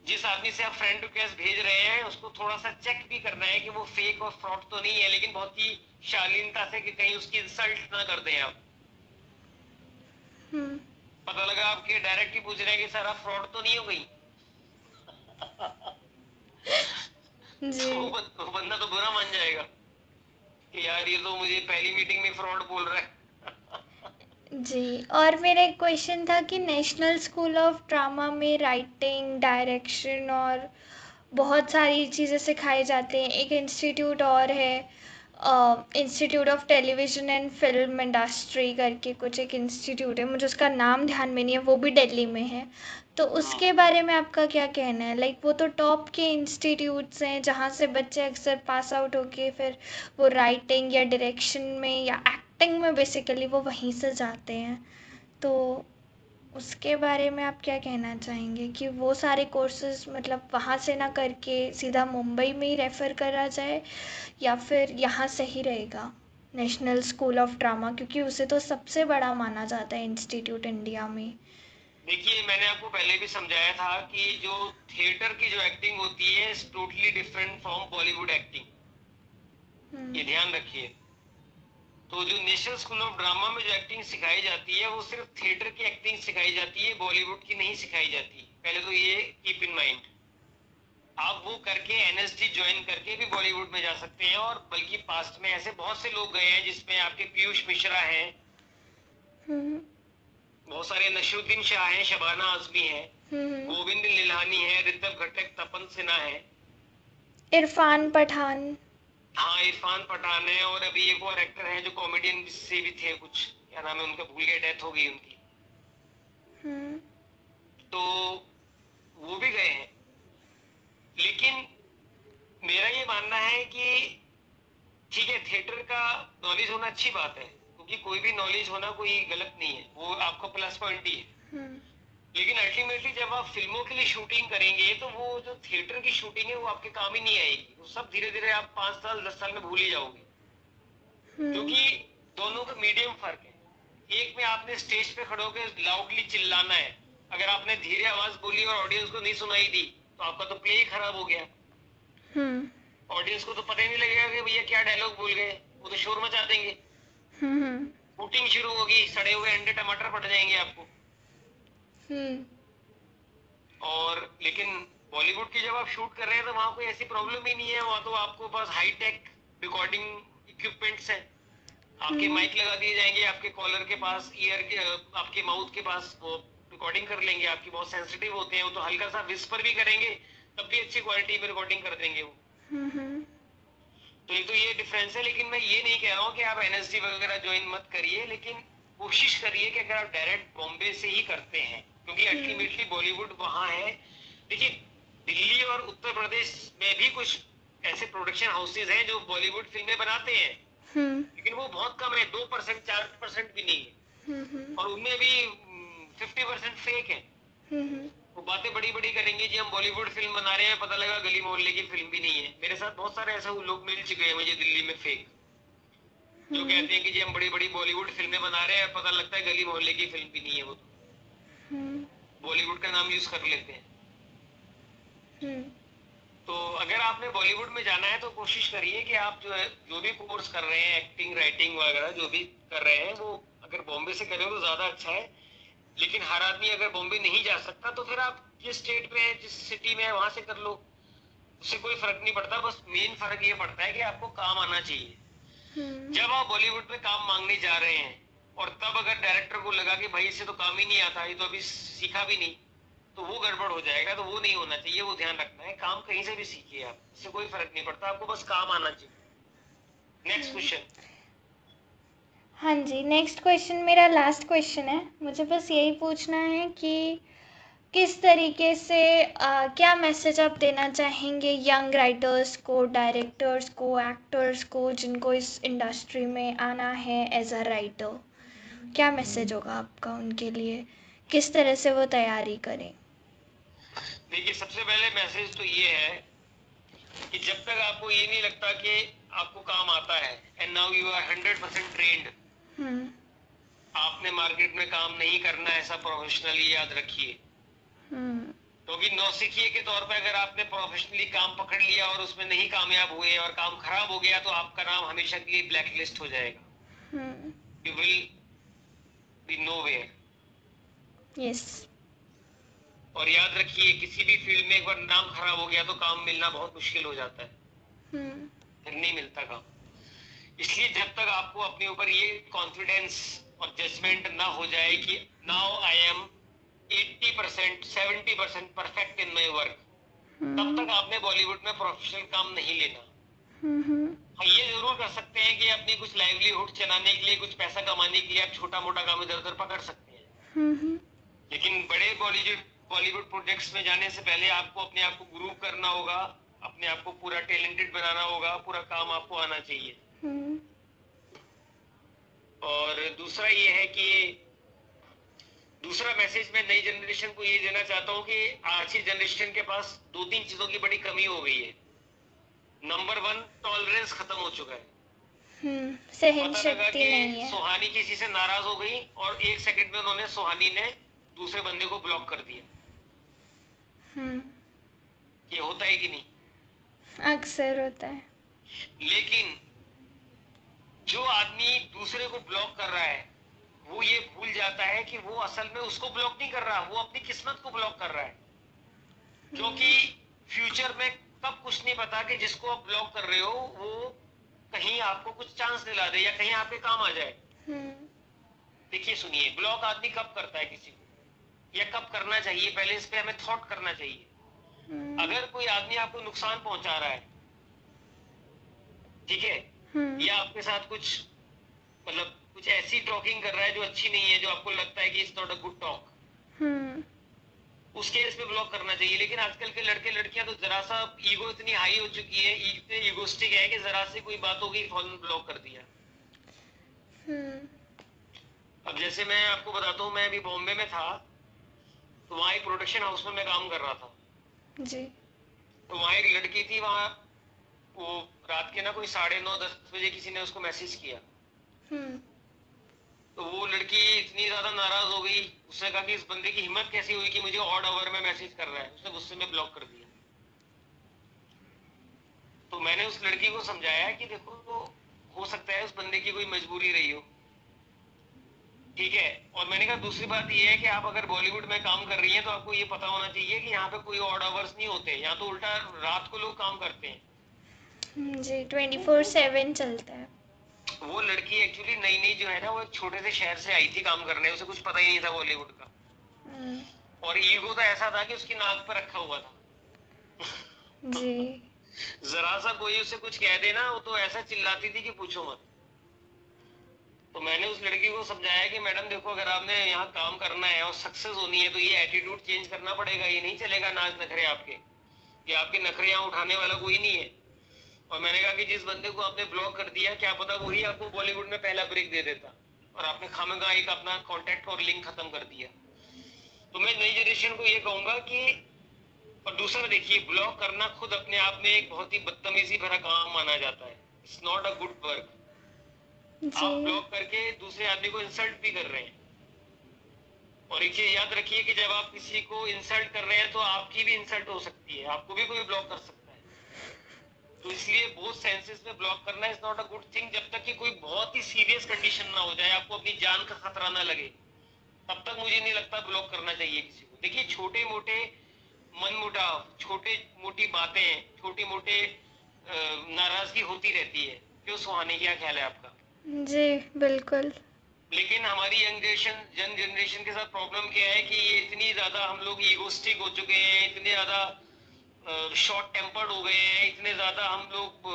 जिस आदमी से आप फ्रेंड रिक्वेस्ट भेज रहे हैं उसको थोड़ा सा चेक भी करना है कि वो फेक और फ्रॉड तो नहीं है लेकिन बहुत ही शालीनता से कि कहीं उसकी इंसल्ट ना कर दें आप। हम्म। पता लगा आपके डायरेक्ट ही पूछ रहे हैं कि सर आप फ्रॉड तो नहीं हो गई? जी। तो बंदा तो बुरा मान जाएगा कि यार ये तो मुझे पहली मीटिंग में फ्रॉड बोल रहा है। जी और मेरा एक क्वेश्चन था कि नेशनल स्कूल ऑफ़ ड्रामा में राइटिंग डायरेक्शन और बहुत सारी चीज़ें सिखाई जाती हैं। एक इंस्टीट्यूट और है institute of television and film industry करके कुछ एक इंस्टीट्यूट है। मुझे उसका नाम ध्यान में नहीं है वो भी दिल्ली में है। तो उसके बारे में आपका क्या कहना है? लाइक like, वो तो टॉप के इंस्टीट्यूट्स हैं जहाँ से बच्चे अक्सर पास आउट होके फिर वो राइटिंग या डायरेक्शन में या एक्टिंग में बेसिकली वो वहीं से जाते हैं। तो उसके बारे में आप क्या कहना चाहेंगे कि वो सारे कोर्सेज मतलब वहाँ से ना करके सीधा मुंबई में ही रेफ़र करा जाए या फिर यहाँ से ही रहेगा? नेशनल स्कूल ऑफ़ ड्रामा क्योंकि उसे तो सबसे बड़ा माना जाता है इंस्टीट्यूट इंडिया में। देखिए मैंने आपको पहले भी समझाया था कि जो थिएटर की जो एक्टिंग होती है totally different from Bollywood acting ये ध्यान रखिए। तो जो नेशनल स्कूल ऑफ़ ड्रामा में जो एक्टिंग सिखाई जाती है वो सिर्फ़ थिएटर की एक्टिंग सिखाई जाती है बॉलीवुड की नहीं सिखाई जाती पहले तो ये कीप इन माइंड आप वो करके एनएसडी ज्वाइन करके भी बॉलीवुड में जा सकते हैं और बल्कि पास्ट में ऐसे बहुत से लोग गए हैं जिसमें आपके पीयूष मिश्रा हैं। बहुत सारे नशरुद्दीन शाह हैं शबाना आजमी है हम्म। गोविंद लिलानी है ऋतव घटक तपन सिन्हा है इरफान पठान हाँ इरफान पठान है और अभी एक और एक्टर है जो कॉमेडियन से भी थे कुछ। क्या नाम है उनका? भूल गया डेथ हो गई उनकी। हम्म। तो वो भी गए हैं। लेकिन मेरा ये मानना है कि ठीक है थिएटर का नॉलेज होना अच्छी बात है क्योंकि कोई भी नॉलेज होना कोई गलत नहीं है। वो आपका प्लस पॉइंट ही है। हम्म। लेकिन अल्टीमेटली जब आप फ़िल्मों के लिए शूटिंग करेंगे तो वो जो थिएटर की शूटिंग है वो आपके काम ही नहीं आएगी। वो सब धीरे धीरे आप पाँच साल दस साल में भूल ही जाओगे। हम्म। क्योंकि दोनों का मीडियम फ़र्क है। एक में आपने स्टेज पे खड़े होकर लाउडली चिल्लाना है। अगर आपने धीरे आवाज़ बोली और ऑडियंस को नहीं सुनाई दी तो आपका तो प्ले ही खराब हो गया। Audience hmm. को तो पता ही नहीं लगेगा कि भैया क्या डायलॉग बोल गए। वो तो शोर मचा देंगे। शूटिंग हम्म, शुरू होगी सड़े हुए अंडे टमाटर पड़ जाएँगे आपको। और लेकिन बॉलीवुड की जब आप शूट कर रहे हैं तो वहाँ कोई ऐसी प्रॉब्लम ही नहीं है वहाँ तो आपको पास हाईटेक रिकॉर्डिंग इक्विपमेंट्स है आपके माइक हम्म। लगा दिए जाएँगे आपके कॉलर के पास ईयर के आपके माउथ के पास वो रिकॉर्डिंग कर लेंगे आपकी बहुत सेंसिटिव होते हैं वो तो हल्का सा विस्पर भी करेंगे तब भी अच्छी क्वालिटी में रिकॉर्डिंग कर देंगे वो हम्म। तो ये तो ये डिफरेंस है लेकिन मैं ये नहीं कह रहा हूँ कि आप एनएसडी वगैरह ज्वाइन मत करिए लेकिन कोशिश करिए कि अगर आप डायरेक्ट बॉम्बे से ही करते हैं क्योंकि अल्टीमेटली हम्म। बॉलीवुड वहाँ है। देखिए दिल्ली और उत्तर प्रदेश में भी कुछ ऐसे प्रोडक्शन हाउसेज हैं जो बॉलीवुड फ़िल्में बनाते हैं। हम्म। लेकिन वो बहुत कम है दो परसेंट चार परसेंट भी नहीं है। हम्म, और उनमें भी फिफ्टी परसेंट फेक है। वो बातें बड़ी बड़ी करेंगे जी हम बॉलीवुड फ़िल्म बना रहे हैं पता लगा गली मोहल्ले की फ़िल्म भी नहीं है। मेरे साथ बहुत सारे ऐसे लोग मिल चुके हैं मुझे दिल्ली में फेक जो। कहते हैं कि जी हम बड़ी बड़ी बॉलीवुड फ़िल्में बना रहे हैं पता लगता है गली मोहल्ले की फ़िल्म भी नहीं है वो। बॉलीवुड का नाम यूज़ कर लेते हैं हम्म। तो अगर आपने बॉलीवुड में जाना है तो कोशिश करिए कि आप जो है जो भी कोर्स कर रहे हैं एक्टिंग राइटिंग वगैरह जो भी कर रहे हैं वो अगर बॉम्बे से करें तो ज़्यादा अच्छा है लेकिन हर आदमी अगर बॉम्बे नहीं जा सकता तो फिर आप जिस स्टेट में है जिस सिटी में है वहाँ से कर लो उससे कोई फ़र्क नहीं पड़ता बस मेन फ़र्क ये पड़ता है कि आपको काम आना चाहिए हम्म। जब आप बॉलीवुड में काम मांगने जा रहे हैं और तब अगर डायरेक्टर को लगा कि भाई इससे तो काम ही नहीं आता ये तो अभी सीखा भी नहीं तो वो गड़बड़ हो जाएगा तो वो नहीं होना चाहिए वो ध्यान रखना है। काम कहीं से भी सीखिए आप इससे कोई फ़र्क नहीं पड़ता आपको बस काम आना चाहिए। नेक्स्ट क्वेश्चन हाँ जी नेक्स्ट क्वेश्चन मेरा लास्ट क्वेश्चन है। मुझे बस यही पूछना है कि किस तरीके से आ, क्या मैसेज आप देना चाहेंगे यंग राइटर्स को डायरेक्टर्स को एक्टर्स को जिनको इस इंडस्ट्री में आना है एज अ राइटर क्या मैसेज होगा आपका उनके लिए? किस तरह से वो तैयारी करें? देखिए सबसे पहले मैसेज तो ये है कि जब तक आपको ये नहीं लगता कि आपको काम आता है and now you are hundred percent trained hmm. आपने मार्केट में काम नहीं करना ऐसा प्रोफेशनली याद रखिए। हम्म। क्योंकि तो नौसिखिए के तौर पर अगर आपने प्रोफेशनली काम पकड़ लिया और उसमें नहीं कामयाब हुए और काम खराब हो गया तो आपका नाम हमेशा के लिए ब्लैक लिस्ट हो जाएगा। You will be nowhere yes और याद रखिए किसी भी फ़ील्ड में एक बार नाम खराब हो गया तो काम मिलना बहुत मुश्किल हो जाता है। हम्म। फिर नहीं मिलता काम। इसलिए जब तक आपको अपने ऊपर ये कॉन्फिडेंस और जजमेंट ना हो जाए कि now I am 80 percent seventy percent perfect in my work तब तक आपने बॉलीवुड में प्रोफेशनल काम नहीं लेना। हाँ ये ज़रूर कर सकते हैं कि अपनी कुछ लाइवलीहुड चलाने के लिए कुछ पैसा कमाने के लिए आप छोटा मोटा काम इधर उधर पकड़ सकते हैं। लेकिन बड़े बॉलीवुड बॉलीवुड प्रोजेक्ट्स में जाने से पहले आपको अपने आप को ग्रूव करना होगा अपने आप को पूरा टैलेंटेड बनाना होगा पूरा काम आपको आना चाहिए। हम्म। और दूसरा ये है कि दूसरा मैसेज मैं नई जनरेशन को ये देना चाहता हूँ कि आज की जनरेशन के पास दो तीन चीज़ों की बड़ी कमी हो गई है। नंबर वन टॉलरेंस खत्म हो चुका है। हम्म, सहन शक्ति नहीं है। सुहानी किसी से नाराज़ हो गई और एक सेकंड में उन्होंने सुहानी ने दूसरे बंदे को ब्लॉक कर दिया। हम्म। ये होता है कि नहीं? अक्सर होता है। लेकिन जो आदमी दूसरे को ब्लॉक कर रहा है वो ये भूल जाता है कि वो असल में उसको ब्लॉक नहीं कर रहा वो अपनी किस्मत को ब्लॉक कर रहा है। क्योंकि फ्यूचर में कब कुछ नहीं पता कि जिसको आप ब्लॉक कर रहे हो वो कहीं आपको कुछ चांस दिला दे या कहीं आपके काम आ जाए। देखिए सुनिए ब्लॉक आदमी कब करता है किसी को? या कब करना चाहिए? पहले इस पे हमें थॉट करना चाहिए। अगर कोई आदमी आपको नुकसान पहुँचा रहा है ठीक है? हम्म। या आपके साथ कुछ मतलब कुछ ऐसी टॉकिंग कर रहा है जो अच्छी नहीं है जो आपको लगता है कि it's not a good talk उस केस में ब्लॉक करना चाहिए। लेकिन आजकल के लड़के लड़कियाँ तो जरा सा ईगो इतनी हाई हो चुकी है इतने ईगोस्टिक है कि जरा से कोई बात हो गई फ़ौरन ब्लॉक कर दिया। हम्म। अब जैसे मैं आपको बताता हूँ मैं अभी बॉम्बे में था तो वहाँ एक प्रोडक्शन हाउस में मैं काम कर रहा था। जी। तो वहाँ एक लड़की थी वहाँ वो रात के ना कोई साढ़े नौ दस बजे किसी ने उसको मैसेज किया। हम्म। तो वो लड़की इतनी ज़्यादा नाराज़ हो गई, उसने कहा कि इस बंदे की हिम्मत कैसी हुई कि मुझे ऑड आवर में मैसेज कर रहा है? उसने गुस्से में ब्लॉक कर दिया। तो मैंने उस लड़की को समझाया कि देखो तो हो सकता है उस बंदे की कोई मजबूरी रही हो। ठीक है? और मैंने कहा, दूसरी बात यह है कि आप अगर बॉलीवुड में काम कर रही हैं तो आपको ये पता होना चाहिए कि यहाँ पे कोई ऑड आवर्स नहीं होते। यहाँ तो उल्टा रात को लोग काम करते हैं। जी ट्वेंटी फोर सेवन चलता है। वो लड़की एक्चुअली नई नई जो है ना वो एक छोटे से शहर से आई थी काम करने उसे कुछ पता ही नहीं था बॉलीवुड का। हम्म। और ईगो तो ऐसा था कि उसकी नाक पर रखा हुआ था। जी। जरा सा कोई उसे कुछ कह देना वो तो ऐसा चिल्लाती थी कि पूछो मत। तो मैंने उस लड़की को समझाया कि मैडम देखो अगर आपने यहाँ काम करना है और सक्सेस होनी है तो ये एटीट्यूड चेंज करना पड़ेगा ये नहीं चलेगा नाच नखरे आपके। ये आपके नखरे यहाँ उठाने वाला कोई नहीं है। और मैंने कहा कि जिस बंदे को आपने ब्लॉक कर दिया क्या पता वही आपको बॉलीवुड में पहला ब्रेक दे देता। और आपने खामगा एक अपना कॉन्टेक्ट और लिंक खत्म कर दिया। तो मैं नई जनरेशन को ये कहूँगा कि और दूसरा देखिए ब्लॉक करना खुद अपने आप में एक बहुत ही बदतमीजी भरा काम माना जाता है। It's not a good work आप ब्लॉक करके दूसरे आदमी को इंसल्ट भी कर रहे हैं। और एक चीज़ याद रखिए कि जब आप किसी को इंसल्ट कर रहे हैं तो आपकी भी इंसल्ट हो सकती है। आपको भी कोई ब्लॉक कर सकता है। तो इसलिए बहुत सेंसेस में ब्लॉक करना is not a good thing जब तक कि कोई बहुत ही सीरियस कंडीशन ना हो जाए आपको अपनी जान का खतरा ना लगे तब तक मुझे नहीं लगता ब्लॉक करना चाहिए किसी को। देखिए छोटे मोटे मन मुटाव छोटे मोटी बातें छोटी मोटे नाराज़गी होती रहती है। क्यों सुहानी क्या ख्याल है आपका? जी बिल्कुल। लेकिन हमारी यंग जनरेशन यंग जनरेशन के साथ प्रॉब्लम क्या है कि ये इतनी ज़्यादा हम लोग ईगोस्टिक हो चुके हैं इतने ज़्यादा शॉर्ट टेम्पर्ड हो गए हैं, इतने ज़्यादा हम लोग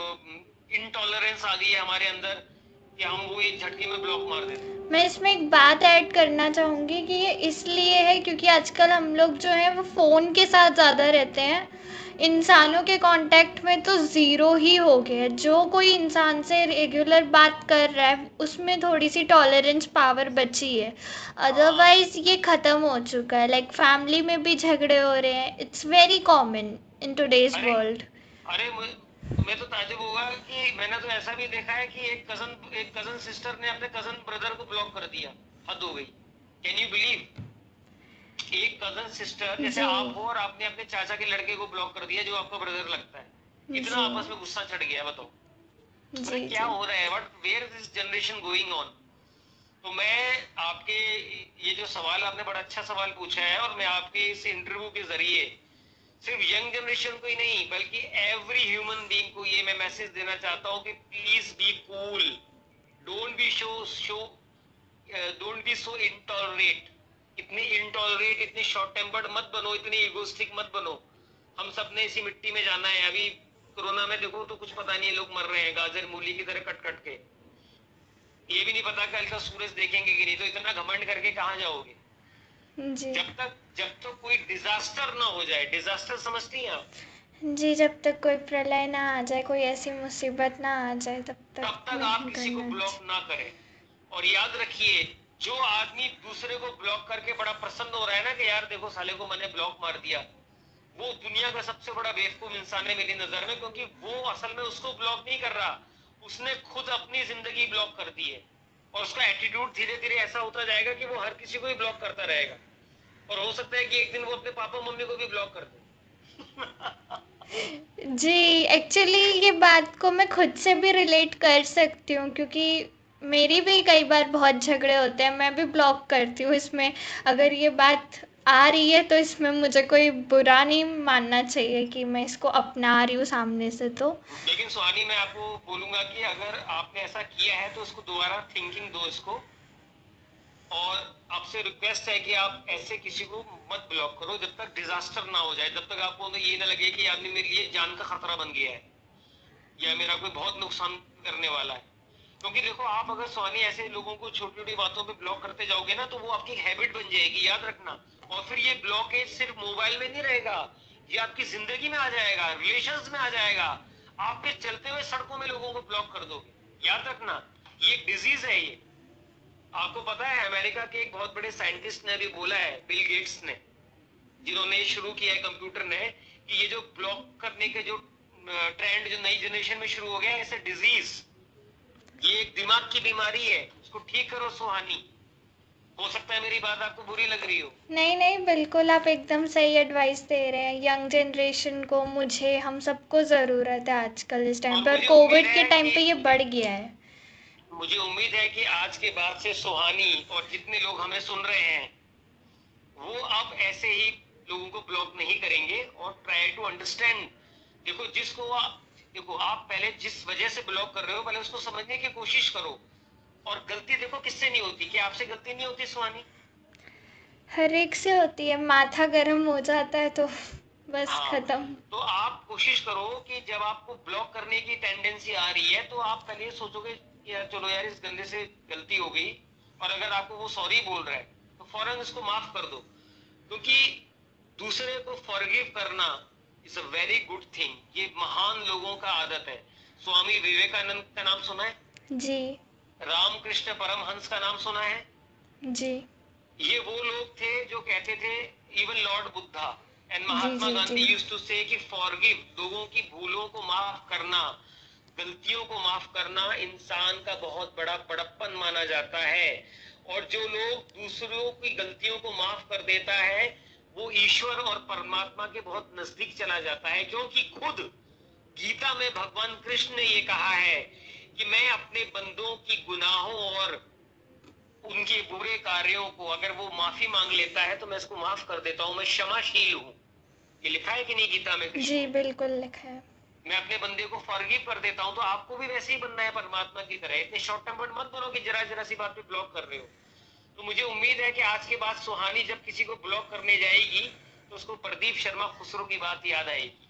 इनटॉलरेंस आ गई है हमारे अंदर कि हम वो एक झटके में ब्लॉक मार देते हैं। मैं इसमें एक बात ऐड करना चाहूँगी कि ये इसलिए है क्योंकि आजकल हम लोग जो है, वो फ़ोन के साथ ज़्यादा रहते हैं। इंसानों के कांटेक्ट में तो ज़ीरो ही हो गया जो कोई इंसान से रेगुलर बात कर रहा है, उसमें थोड़ी सी टॉलरेंस पावर बची है। अदरवाइज़ ये ख़त्म हो चुका है। लाइक फैमिली में भी झगड़े हो रहे हैं। It's very common in today's world अरे मैं तो ताजुब होगा कि मैंने तो ऐसा भी देखा है कि एक कज़न एक कज़न सिस्टर ने अपने कज़न ब्रदर को ब्लॉक कर दिया। हद हो गई। कैन यू बिलीव एक कज़न सिस्टर जैसे आप हो और आपने अपने चाचा के लड़के को ब्लॉक कर दिया जो आपका ब्रदर लगता है। इतना आपस में गुस्सा चढ़ गया बताओ। अरे क्या हो रहा है? What where this generation going on तो मैं आपके ये जो सवाल आपने बड़ा अच्छा सवाल पूछा है और मैं आपके इस इंटरव्यू के ज़रिए सिर्फ़ यंग जनरेशन को ही नहीं, बल्कि एवरी ह्यूमन बींग को ये मैं मैसेज देना चाहता हूँ कि please be cool don't be show show don't be so intolerant इतनी इनटॉलरेट इतनी शॉर्ट टेम्पर्ड मत बनो, इतनी इगोस्टिक मत बनो. हम सबने इसी मिट्टी में जाना है. अभी कोरोना में देखो तो कुछ पता नहीं है, लोग मर रहे हैं, गाजर, मूली की तरह कट कट के. ये भी नहीं पता कल का सूरज देखेंगे कि नहीं तो इतना घमंड करके कहा जाओगे। जब तक जब तक कोई डिजास्टर ना हो जाए डिजास्टर समझती हैं आप? जी जब तक कोई प्रलय ना आ जाए कोई ऐसी मुसीबत ना आ जाए तब तक तब तक आप किसी को ब्लॉक ना करें। और याद रखिए जो आदमी दूसरे को ब्लॉक करके बड़ा प्रसन्न हो रहा है ना कि यार देखो साले को मैंने ब्लॉक मार दिया वो दुनिया का सबसे बड़ा बेवकूफ़ इंसान है मेरी नज़र में क्योंकि वो असल में उसको ब्लॉक नहीं कर रहा। उसने खुद अपनी ज़िंदगी ब्लॉक कर दी है। और उसका एटीट्यूड धीरे धीरे ऐसा होता जाएगा कि वो हर किसी को ही ब्लॉक करता रहेगा। और हो सकता है कि एक दिन वो अपने पापा मम्मी को भी ब्लॉक कर दे। जी एक्चुअली ये बात को मैं खुद से भी रिलेट कर सकती हूँ क्योंकि मेरी भी कई बार बहुत झगड़े होते हैं मैं भी ब्लॉक करती हूँ इसमें। अगर ये बात आ रही है तो इसमें मुझे कोई बुरा नहीं मानना चाहिए कि मैं इसको अपना रही हूँ सामने से तो। लेकिन सुहानी मैं आपको बोलूँगा कि अगर आपने ऐसा किया है तो उसको दोबारा थिंकिंग दो इसको। और आपसे रिक्वेस्ट है कि आप ऐसे किसी को मत ब्लॉक करो जब तक डिजास्टर ना हो जाए, जब तक आपको ये ना लगे कि आदमी मेरे लिए जान का खतरा बन गया है, या मेरा कोई बहुत नुकसान करने वाला है। क्योंकि देखो, आप अगर सोनी ऐसे लोगों को छोटी छोटी बातों पे ब्लॉक करते जाओगे ना तो वो आपकी हैबिट बन जाएगी, याद रखना। और फिर ये ब्लॉकेज सिर्फ़ मोबाइल में नहीं रहेगा, ये आपकी ज़िंदगी में आ जाएगा रिलेशन में आ जाएगा। आपके चलते हुए सड़कों में लोगों को ब्लॉक कर दोगे। याद रखना, ये डिज़ीज़ है ये। आपको पता है अमेरिका के एक बहुत बड़े साइंटिस्ट ने भी बोला है बिल गेट्स ने जिन्होंने शुरू किया है कंप्यूटर ने कि ये जो ब्लॉक करने के जो ट्रेंड जो नई जनरेशन में शुरू हो गया है ऐसे डिज़ीज़ ये एक दिमाग की बीमारी है उसको ठीक करो सुहानी। हो सकता है मेरी बात आपको बुरी लग रही हो। नहीं नहीं बिल्कुल आप एकदम सही एडवाइस दे रहे हैं। यंग जनरेशन को मुझे हम सबको ज़रूरत है आजकल इस टाइम पर। कोविड के टाइम पे ये बढ़ गया है। मुझे उम्मीद है कि आज के बाद से सुहानी और जितने लोग हमें सुन रहे हैं वो अब ऐसे ही लोगों को ब्लॉक नहीं करेंगे और ट्राई टू अंडरस्टैंड देखो जिसको आप देखो आप पहले जिस वजह से ब्लॉक कर रहे हो पहले उसको समझने की कोशिश करो। और गलती देखो किससे नहीं होती? क्या आपसे गलती नहीं होती सुहानी? हर एक से होती है। माथा गर्म हो जाता है तो बस हाँ, खत्म। तो आप कोशिश करो कि जब आपको ब्लॉक करने की टेंडेंसी आ रही है तो आप पहले सोचोगे यार चलो यार इस गंदे से गलती हो गई और अगर आपको वो सॉरी बोल रहा है तो फ़ौरन उसको माफ़ कर दो। क्योंकि दूसरे को फॉरगिव करना is a very good thing ये महान लोगों का आदत है। स्वामी विवेकानंद का नाम सुना है? जी। रामकृष्ण परमहंस का नाम सुना है? जी। ये वो लोग थे जो कहते थे even lord Buddha and Mahatma Gandhi used to say कि फॉरगिव लोगों की भूलों को माफ़ करना। गलतियों को माफ़ करना इंसान का बहुत बड़ा बड़प्पन माना जाता है। और जो लोग दूसरों की गलतियों को माफ़ कर देता है, वो ईश्वर और परमात्मा के बहुत नज़दीक चला जाता है, क्योंकि खुद गीता में भगवान कृष्ण ने ये कहा है कि मैं अपने बंदों की गुनाहों और उनके बुरे कार्यों को अगर वो माफ़ी मांग लेता है तो मैं इसको माफ़ कर देता हूँ, मैं क्षमाशील हूँ। ये लिखा है कि नहीं गीता में? जी, बिल्कुल लिखा है। मैं अपने बंदे को फॉरगिव कर देता हूँ तो आपको भी वैसे ही बनना है परमात्मा की तरह। इतने शॉर्ट टर्म मत बनो कि जरा जरा सी बात पे ब्लॉक कर रहे हो। तो मुझे उम्मीद है कि आज के बाद सुहानी जब किसी को ब्लॉक करने जाएगी तो उसको प्रदीप शर्मा खुसरो की बात याद आएगी।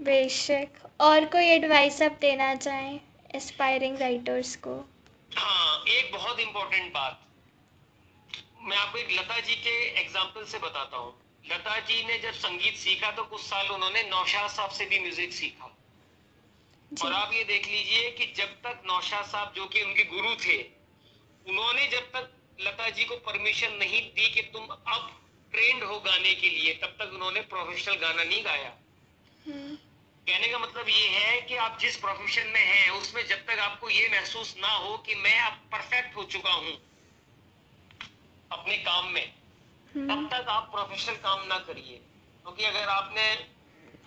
बेशक। और कोई एडवाइस आप देना चाहें एस्पायरिंग राइटर्स को? हाँ एक बहुत इंपॉर्टेंट बात। मैं आपको एक लता जी के एग्ज़ाम्पल से बताता हूँ। लता जी ने जब संगीत सीखा तो कुछ साल उन्होंने नौशाद साहब से भी म्यूज़िक सीखा और आप ये देख लीजिए कि जब तक नौशाद साहब जो कि उनके गुरु थे उन्होंने जब तक लता जी को परमिशन नहीं दी कि तुम अब ट्रेंड हो गाने के लिए तब तक उन्होंने प्रोफेशनल गाना नहीं गाया हम्म। कहने का मतलब ये है कि आप जिस प्रोफेशन में हैं उसमें जब तक आपको ये महसूस ना हो कि मैं अब परफेक्ट हो चुका हूँ अपने काम में। तब तक आप प्रोफेशनल काम ना करिए क्योंकि तो अगर आपने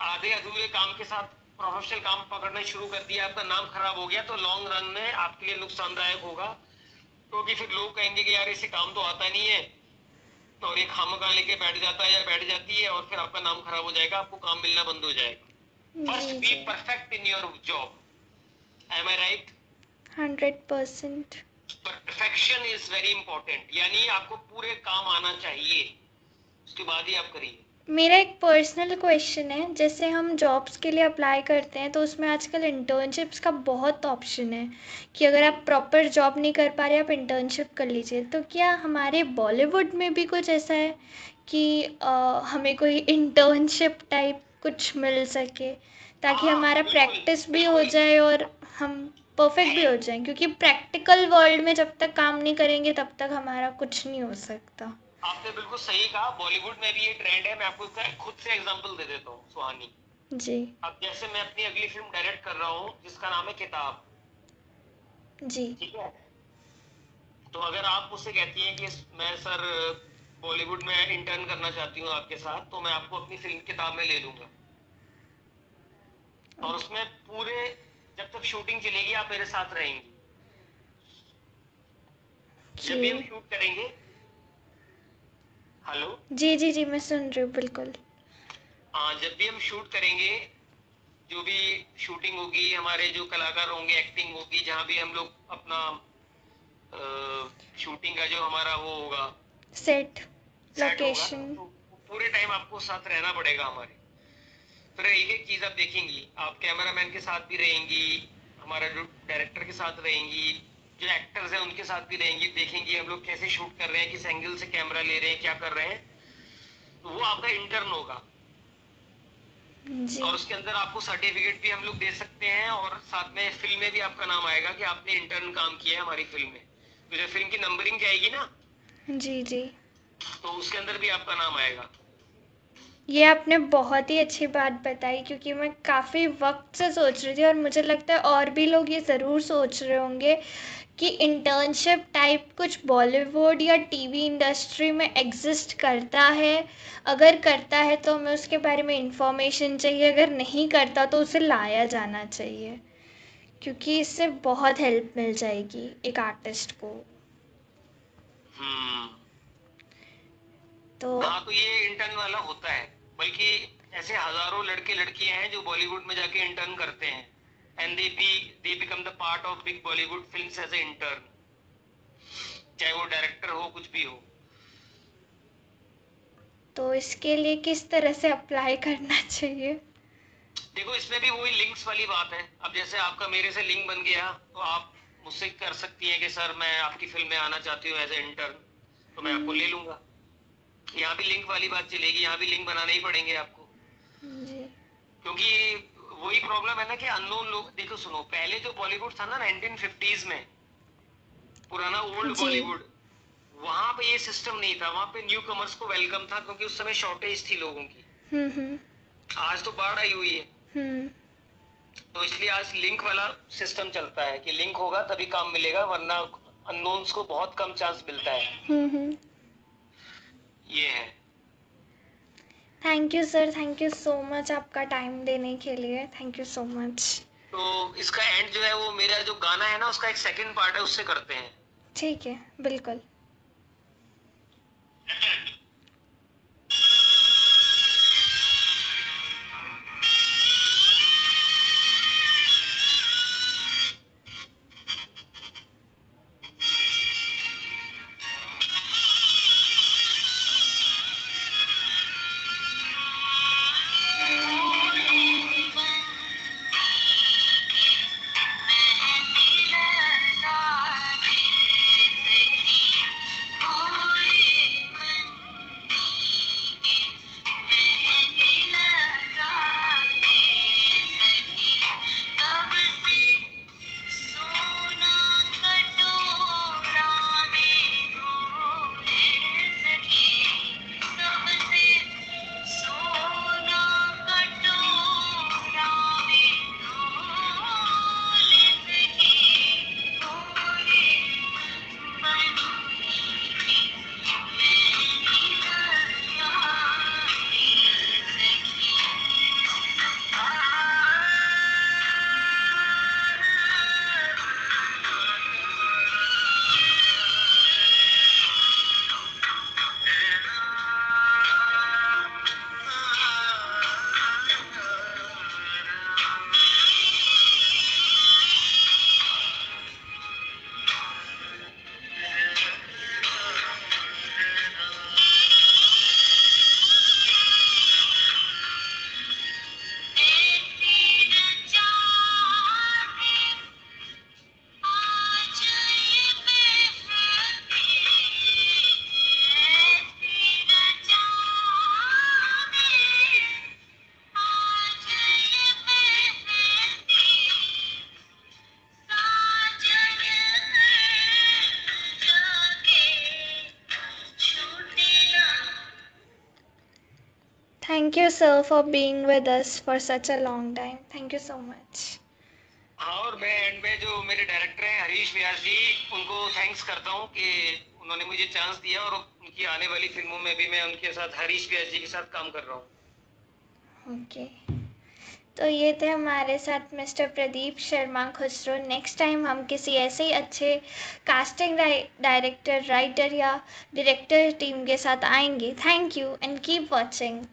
आधे अधूरे काम के साथ प्रोफेशनल काम पकड़ना शुरू कर दिया आपका नाम खराब हो गया तो लॉन्ग रन में आपके लिए नुकसानदायक होगा क्योंकि तो फिर लोग कहेंगे कि यार इसे काम तो आता नहीं है और एक खामका लेके बैठ जाता है या बैठ जाती है और फिर आपका नाम खराब हो जाएगा आपको काम मिलना बंद हो जाएगा First, be perfect in your job. Am I right? Hundred percent. Perfection is very important. यानी आपको पूरे काम आना चाहिए। उसके बाद ही आप करिए। मेरा एक पर्सनल क्वेश्चन है। जैसे हम जॉब्स के लिए अप्लाई करते हैं तो उसमें आजकल इंटर्नशिप्स का बहुत ऑप्शन है कि अगर आप प्रॉपर जॉब नहीं कर पा रहे आप इंटर्नशिप कर लीजिए। तो क्या हमारे बॉलीवुड में भी कुछ ऐसा है कि आ, हमें कोई इंटर्नशिप टाइप कुछ मिल सके ताकि हाँ, हमारा प्रैक्टिस भी हो जाए और हम परफेक्ट भी हो जाए क्योंकि प्रैक्टिकल वर्ल्ड में जब तक काम नहीं करेंगे तब तक हमारा कुछ नहीं हो सकता। आपने बिल्कुल सही कहा बॉलीवुड में भी ये ट्रेंड है मैं आपको खुद से एग्जांपल दे देता हूँ सुहानी। जी। अब जैसे मैं अपनी अगली फ़िल्म डायरेक्ट कर रहा हूँ जिसका नाम है किताब। जी। ठीक है? तो अगर आप मुझसे कहती हैं कि मैं सर बॉलीवुड में इंटर्न करना चाहती हूँ आपके साथ तो मैं आपको अपनी फ़िल्म किताब में ले लूँगा और उसमें पूरे जब तक शूटिंग चलेगी आप मेरे साथ रहेंगी। जब भी हम शूट करेंगे। हेलो जी जी जी मैं सुन रही हूँ बिल्कुल। हाँ जब भी हम शूट करेंगे जो भी शूटिंग होगी हमारे जो कलाकार होंगे एक्टिंग होगी जहाँ भी हम लोग अपना शूटिंग का जो हमारा वो होगा। सेट लोकेशन तो पूरे टाइम आपको साथ रहना पड़ेगा हमारे। फिर एक एक चीज़ आप देखेंगी। आप कैमरामैन के साथ भी रहेंगी हमारा जो डायरेक्टर के साथ रहेंगी जो एक्टर्स हैं उनके साथ भी रहेंगी देखेंगी हम लोग कैसे शूट कर रहे हैं किस एंगल से कैमरा ले रहे हैं क्या कर रहे हैं। तो वो आपका इंटर्न होगा। और उसके अंदर आपको सर्टिफिकेट भी हम लोग दे सकते हैं और साथ में फ़िल्म में भी आपका नाम आएगा कि आपने इंटर्न काम किया है हमारी फ़िल्म में। तो जब फ़िल्म की नंबरिंग जाएगी ना जी जी। तो उसके अंदर भी आपका नाम आएगा। ये आपने बहुत ही अच्छी बात बताई क्योंकि मैं काफ़ी वक्त से सोच रही थी और मुझे लगता है और भी लोग ये ज़रूर सोच रहे होंगे कि इंटर्नशिप टाइप कुछ बॉलीवुड या टीवी इंडस्ट्री में एग्जिस्ट करता है। अगर करता है तो हमें उसके बारे में इंफॉर्मेशन चाहिए अगर नहीं करता तो उसे लाया जाना चाहिए क्योंकि इससे बहुत हेल्प मिल जाएगी एक आर्टिस्ट को। हम्म। तो हाँ तो ये इंटर्न वाला होता है। बल्कि ऐसे हज़ारों लड़के लड़कियाँ हैं जो बॉलीवुड में जाके इंटर्न करते हैं। And they be they become the part of big Bollywood films as a intern चाहे वो डायरेक्टर हो कुछ भी हो। तो इसके लिए किस तरह से अप्लाई करना चाहिए? देखो इसमें भी वही लिंक्स वाली बात है। अब जैसे आपका मेरे से लिंक बन गया तो आप मुझसे कर सकती हैं कि सर मैं आपकी फ़िल्म में आना चाहती हूँ एज ए इंटर्न तो मैं आपको ले लूँगा। यहाँ भी लिंक वाली बात चलेगी यहाँ भी लिंक बनाने ही पड़ेंगे आपको। क्योंकि वही प्रॉब्लम है ना कि अननोन लोग देखो सुनो पहले जो बॉलीवुड था ना 1950s में पुराना ओल्ड बॉलीवुड वहाँ पे ये सिस्टम नहीं था वहाँ पे न्यू कमर्स को वेलकम था क्योंकि उस समय शॉर्टेज थी लोगों की। हम्म हम्म। आज तो बाढ़ आई हुई है। हम्म। तो इसलिए आज लिंक वाला सिस्टम चलता है कि लिंक होगा तभी काम मिलेगा वरना अननोन्स को बहुत कम चांस मिलता है। ये है। Thank you sir thank you so much आपका टाइम देने के लिए. थैंक यू सो मच तो इसका एंड जो है वो मेरा जो गाना है ना उसका एक सेकंड पार्ट है उससे करते हैं। ठीक है बिल्कुल. sir, for being with us for such a long time. Thank you so much. हाँ और मैं एंड में जो मेरे डायरेक्टर हैं हरीश व्यास जी उनको थैंक्स करता हूँ कि उन्होंने मुझे चांस दिया और उनकी आने वाली फ़िल्मों में भी मैं उनके साथ हरीश व्यास जी के साथ काम कर रहा हूँ। ओके तो ये थे हमारे साथ mister Pradeep Sharma Khusro. Next time हम किसी ऐसे ही अच्छे कास्टिंग डायरेक्टर राइटर या डायरेक्टर टीम के साथ आएँगे। Thank you and keep watching